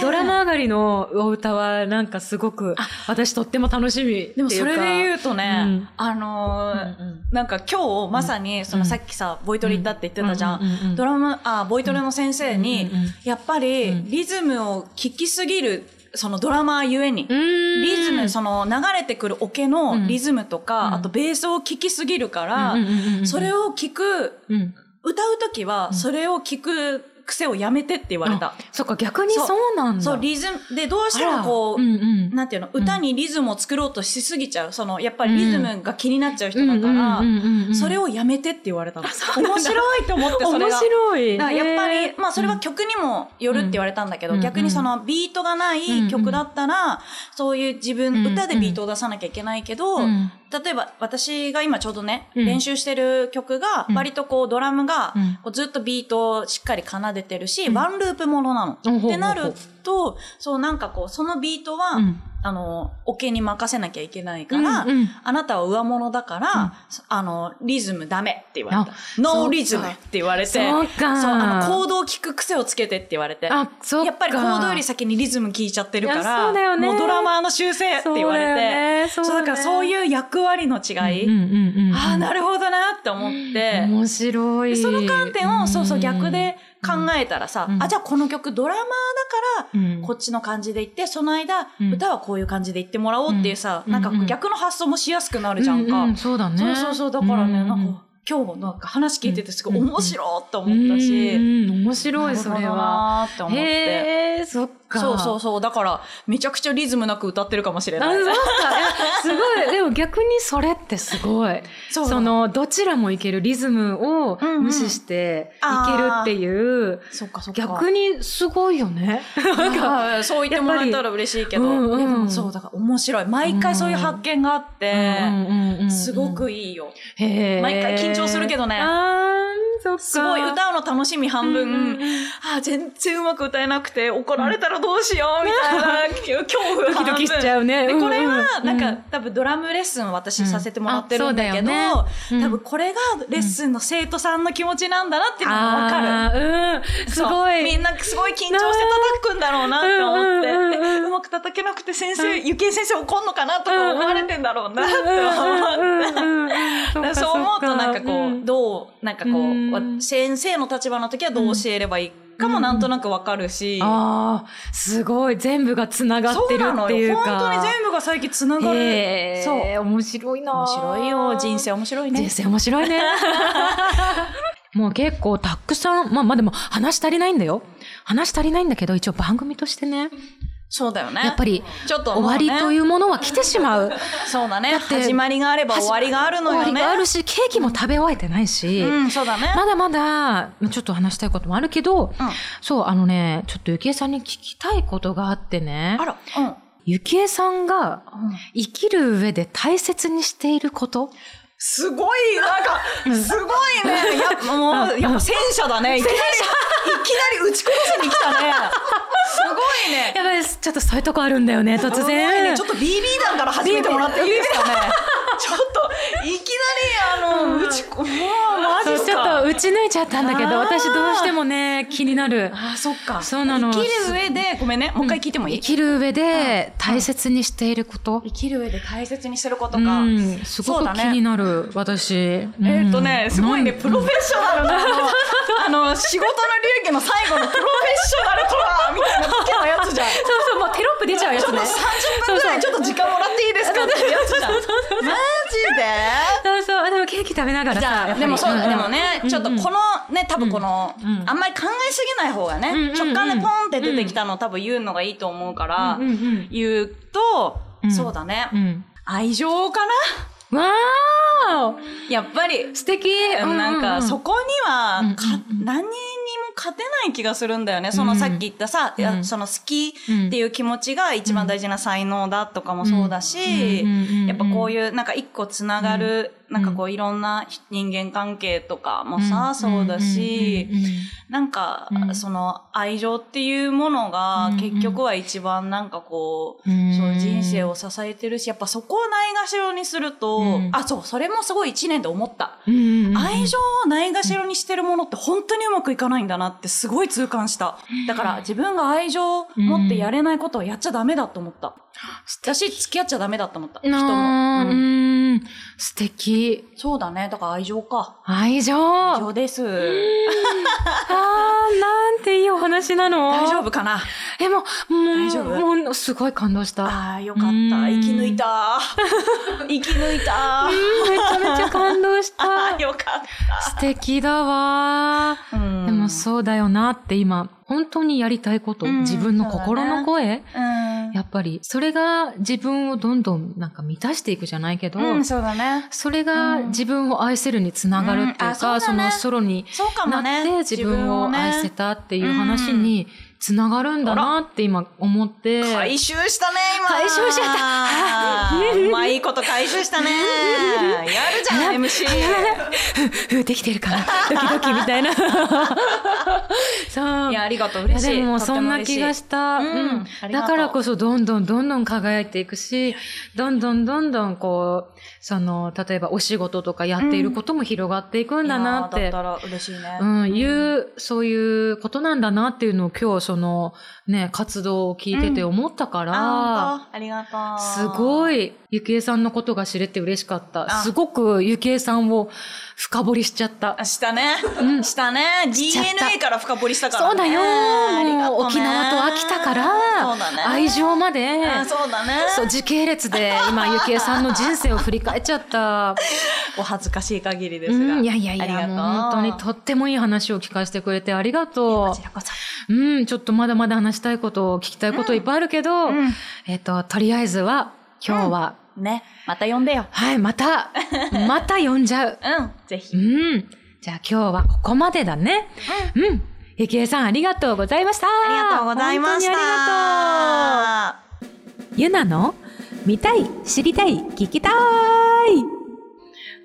ドラマ上がりのお歌はなんかすごく私とっても楽しみ。でもそれで言うとね、うん。あのーうんうんなんか今日まさにそのさっきさ、ボイトレ行ったって言ってたじゃん。うんうんうんうん。ドラム、あ、ボイトレの先生に、うんうんうんやっぱりリズムを聴きすぎる、そのドラマーゆえに。リリズム、その流れてくるオケのリズムとか、うん。あとベースを聴きすぎるから、それを、を聴く、うん歌うときはそれを聴く癖をやめてって言われた。あそっか、逆にそう。なんだ。そう、リズム、で、どうしてもこう、うんうん。なんていうの、歌にリズムを作ろうとしすぎちゃう。その、やっぱりリズムが気になっちゃう人だから、それを、をやめてって言われたの。面白いと思って、それ面が。白い。だからやっぱりまあそれは曲にもよるって言われたんだけど、うん逆にそのビートがない曲だったら、そういう自分、うん歌でビートを出さなきゃいけないけど、うん例えば私が今ちょうどね、うん。練習してる曲が、うん。割とこうドラムがうん。こうずっとビートをしっかり奏でてるし、うん。ワンループものなの。ってなると、そうなんかこう、そのビートは、うんあの、オケに任せなきゃいけないから、うんうんあなたは上物だから、あの、リズムダメって言われたあ。ノーリズムって言われて、そうかそう、あの、コードを聞く癖をつけてって言われて。あ、そうか。やっぱりコードより先にリズム聞いちゃってるから、そうだよねもうドラマーの習性って言われて、そうだよねそうだねだからそういう役割の違い、うんうんうん。ああ、なるほどなって思って、面白い。でその観点をそうそう逆で考えたらさ、うん。あ、じゃあこの曲ドラマーだから、うん、こっちの感じで言って、その間、うん。歌はこういう感じで言ってもらおうっていうさ、うん。なんかうん逆の発想もしやすくなるじゃんか。そうだね。そうそうそう、だからね、うん。なんか今日もなんか話聞いててすごいうん面白いって思ったし、面白い、それは。って思って。へえ、そっか。そうそうそう。だから、めちゃくちゃリズムなく歌ってるかもしれあ、ない。そうか。すごい。(laughs) でも逆にそれってすごい。その、どちらもいけるリズムを無視していけるっていう、そっかそっか。逆にすごいよね。なんか、そう言ってもらえたら嬉しいけど。うんそう、だから面白い。毎回そういう発見があって、すごくいいよ。毎回緊張するけどねあー。すごい歌うの楽しみ半分、うんあー全然うまく歌えなくて怒られたらどうしようみたいな恐怖半分。ドキドキしちゃうね。で、これは、うんなんか、多分ドラムレッスン私させてもらってるんだけど、ね。うん。多分これがレッスンの生徒さんの気持ちなんだなっていうのがわかる。うん。すごい。みんなすごい緊張して叩くんだろうなって思って、うんうんうんうん。でうまく叩けなくて先生、ゆきえ先生怒んのかなとか思われてんだろうなって思って。そう思うとなんかこう、どう、なんかこう先生の立場の時はどう教えればいいかもなんとなくわかるし、ああ、すごい。全部が繋がってるそうなのよ。っていうか。本当に全部が最近つながる。へーそう。面白いな面白いよ。人生面白いね。人生面白いね。(laughs) もう結構たくさん、まあまあでも話足りないんだよ。話足りないんだけど、一応番組としてね、そうだよね。やっぱりちょっと終わりとう。いうものは来てしまう。(laughs) そうだね。て始まりがあれば終わりがあるのよね。終わりがあるし、ケーキも食べ終えてないし、うん、そうだね。まだまだ、ちょっと話したいこともあるけど、うんそう、あのね、ちょっとゆきえさんに聞きたいことがあってねあ、ら、うん。ゆきえさんが生きる上で大切にしていることすごい、なんか、すごいね。やっぱもう、やっぱ戦車だね。いきなり、いきなり撃ち殺しに来たね。すごいね。やばいです。ちょっとそういうとこあるんだよね、突然。ね。ちょっと BB 弾から始めてもらっていいですかね。ちょっと、いきなり、あの、撃ち、もう、マジちょっとか。打ち抜いちゃったんだけど、私どうしてもね、気になる。あ、そっか。そうなの生きる上で、ごめんね。もう一回聞いてもいい？生きる上で大切にしていること？生きる上で大切にしてることうか。ん、すごく気になる、私。ええーっとね、すごいね、プロフェッショナルな、あの、仕事の流儀の最後のプロフェッショナルとは、みたいな時のやつじゃん。そうそう、もうテロップ出ちゃうやつね。30分ぐらいちょっと時間もらっていいですか？ってやつじゃん。マジで？そうそう、でもケーキ食べながらさ、でもそうでもね、ちょっとこのね、多分このあんまり考えすぎない方がね直感でポンって出てきたのを多分言うのがいいと思うから言うとう、ん。そうだね。う、ん。愛情かな？わーやっぱり、素敵。なんか、そこには何にも勝てない気がするんだよね。そのさっき言ったさ、うん。その好きっていう気持ちが一番大事な才能だとかもそうだし、やっぱこうういうなんか一個つながる、んなんかこういろんな人間関係とかもさ、そうだし、なんかうん。その愛情っていうものがうん結局は一番なんかこう、ん。そう人生を支えてるし、やっぱそこをないがしろにすると、うん。あ、そう、それもすごい一年で思った。愛情をないがしろにしてるものって本当にうまくいかないんだなってすごい痛感した。だから自分が愛情を持ってやれないことはやっちゃダメだと思った。私付き合っちゃダメだと思った。人も。素敵。そうだね。だから愛情か。愛情。愛情です。あーなんていいお話なの。大丈夫かな？えもうもう大丈夫？もうすごい感動した。ああ、よかった。うん。生き抜いた。(laughs) 生き抜いた。うんめちゃめちゃ感動しあた。あ、(laughs) よかっ素敵だわでもそうだよなって今本当にやりたいこと、うん自分の心の声、うん。やっぱりそれが自分をどんどんなんか満たしていくじゃないけど、うん、そうだね。それが自分を愛せるにつながるっていうか、そねそのソロにそうかもね。なって自分を愛せたっていう話につながるんだなって今思って。回収したね、今。回収しちゃった (laughs) うまいこと回収したね。(laughs) やるじゃん、MC。ふうできてるかなドキドキみたいな。そう。いや、ありがとう。嬉しい。でもそんな気がしした、うんだからこそどんどんどんどん輝いていくし、どんどんどんどんこう、その、例えばお仕事とかやっていることも広がっていくんだなって、だったら嬉しいね。うん、いう、そういうことなんだなっていうのを今日その、ね、活動を聞いてて思ったから、あありがとう。すごい、ゆきえさんのことが知れて嬉しかった。あすごくゆきえさんを深掘りしちゃった。あ。したね。うんしたね。DNA から深掘りしたからね。そうだよ、ね沖縄と秋田から。愛情まで、あそうだね。そう、時系列で今、ゆきえさんの人生を振り返っちゃった。(laughs) お恥ずかしい限りですうが。ん、いやいやいや、本当にとってもいい話を聞かせてくれてありがとこちらこそ。う。うん、ちょっとまだまだ話したいこと、聞きたいこといっぱいあるけど、うんえっと、とりあえずは、今日は、ね。また呼んでよ。はい、また、(laughs) また呼んじゃう。うん。ぜひう。ん。じゃあ今日はここまでだね。うん。ゆきえさんありがとうございました。ありがとうございました。本当にありがとう。ゆなの見たい、知りたい、聞きたい。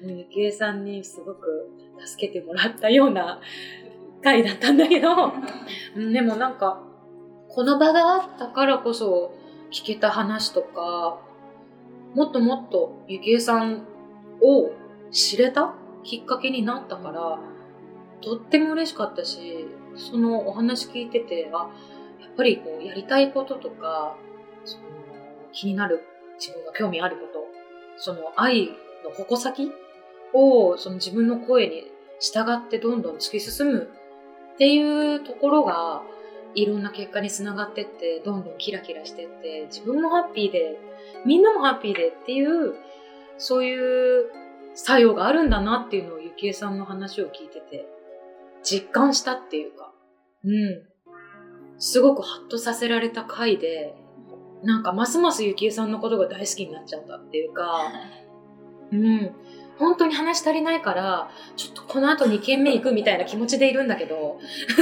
ゆきえさんにすごく助けてもらったような回だったんだけど、うんでもなんか、この場があったからこそ聞けた話とか、もっともっとゆきえさんを知れたきっかけになったから、とっても嬉しかったし、そのお話聞いてて、あ、やっぱりこうやりたいこととか、その気になる自分が興味あること、その愛の矛先をその自分の声に従ってどんどん突き進むっていうところが、いろんな結果につながってって、どんどんキラキラしてって、自分もハッピーで、みんなもハッピーでっていう、そういう作用があるんだなっていうのをゆきえさんの話を聞いてて、実感したっていうか、うん。すごくハッとさせられた回で、なんかますますゆきえさんのことが大好きになっちゃったっていうか、(laughs) うん。本当に話足りないから、ちょっとこの後2軒目行くみたいな気持ちでいるんだけど、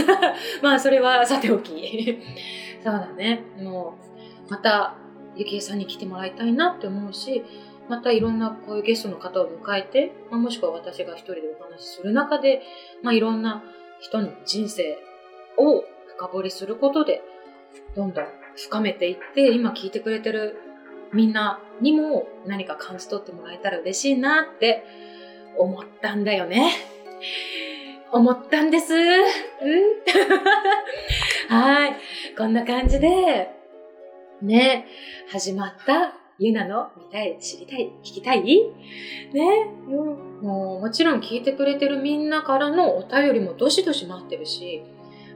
(laughs) まあそれはさておき。(laughs) そうだね。もう、またゆきえさんに来てもらいたいなって思うし、またいろんなこういうゲストの方を迎えて、まあ、もしくは私が一人でお話しする中で、まあ、いろんな人の人生を深掘りすることで、どんどん深めていって、今聞いてくれてるみんなにも何か感じ取ってもらえたら嬉しいなって思ったんだよね。思ったんです。ん、(laughs) はい。こんな感じで、ね、始まったゆなの見たい、知りたい、聞きたい？ね、うん、もうもちろん聞いてくれてるみんなからのお便りもどしどし待ってるし、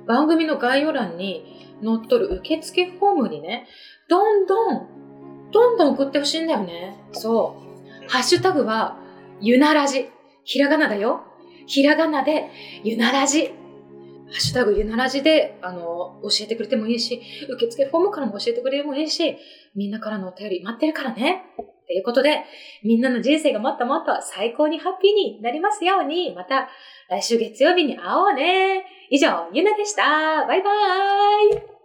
番組の概要欄に載っとる受付フォームにね、どんどん、どんどん送ってほしいんだよね。そう。ハッシュタグは、ゆならじ。ひらがなだよ。ひらがなで、ゆならじ。ハッシュタグゆならじで、あの、教えてくれてもいいし、受付フォームからも教えてくれてもいいし、みんなからのお便り待ってるからね。ということで、みんなの人生がもっともっと最高にハッピーになりますように、また来週月曜日に会おうね。以上、ゆなでした。バイバーイ。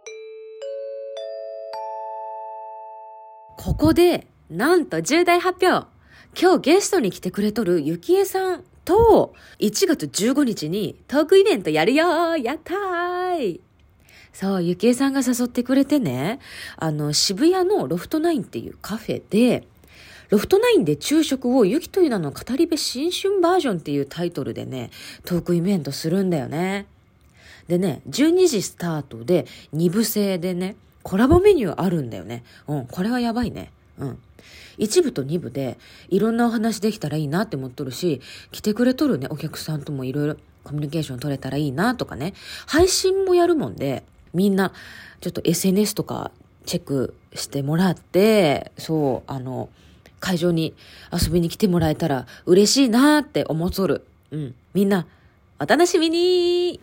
ここで、なんと重大発表。今日ゲストに来てくれとるゆきえさんと、1月15日にトークイベントやるよやったーいそう、ゆきえさんが誘ってくれてね、あの、渋谷のロフトナインっていうカフェで、ロフトナインで昼食をゆきという名の語り部新春バージョンっていうタイトルでね、トークイベントするんだよね。でね、12時スタートで2部制でね、コラボメニューあるんだよね。うん、これはやばいね。うん。一部と二部でいろんなお話できたらいいなって思っとるし、来てくれとるね、お客さんともいろいろコミュニケーション取れたらいいなとかね、配信もやるもんで、みんなちょっと SNS とかチェックしてもらって、そう、あの、会場に遊びに来てもらえたら嬉しいなって思っとる。うん。みんな、お楽しみに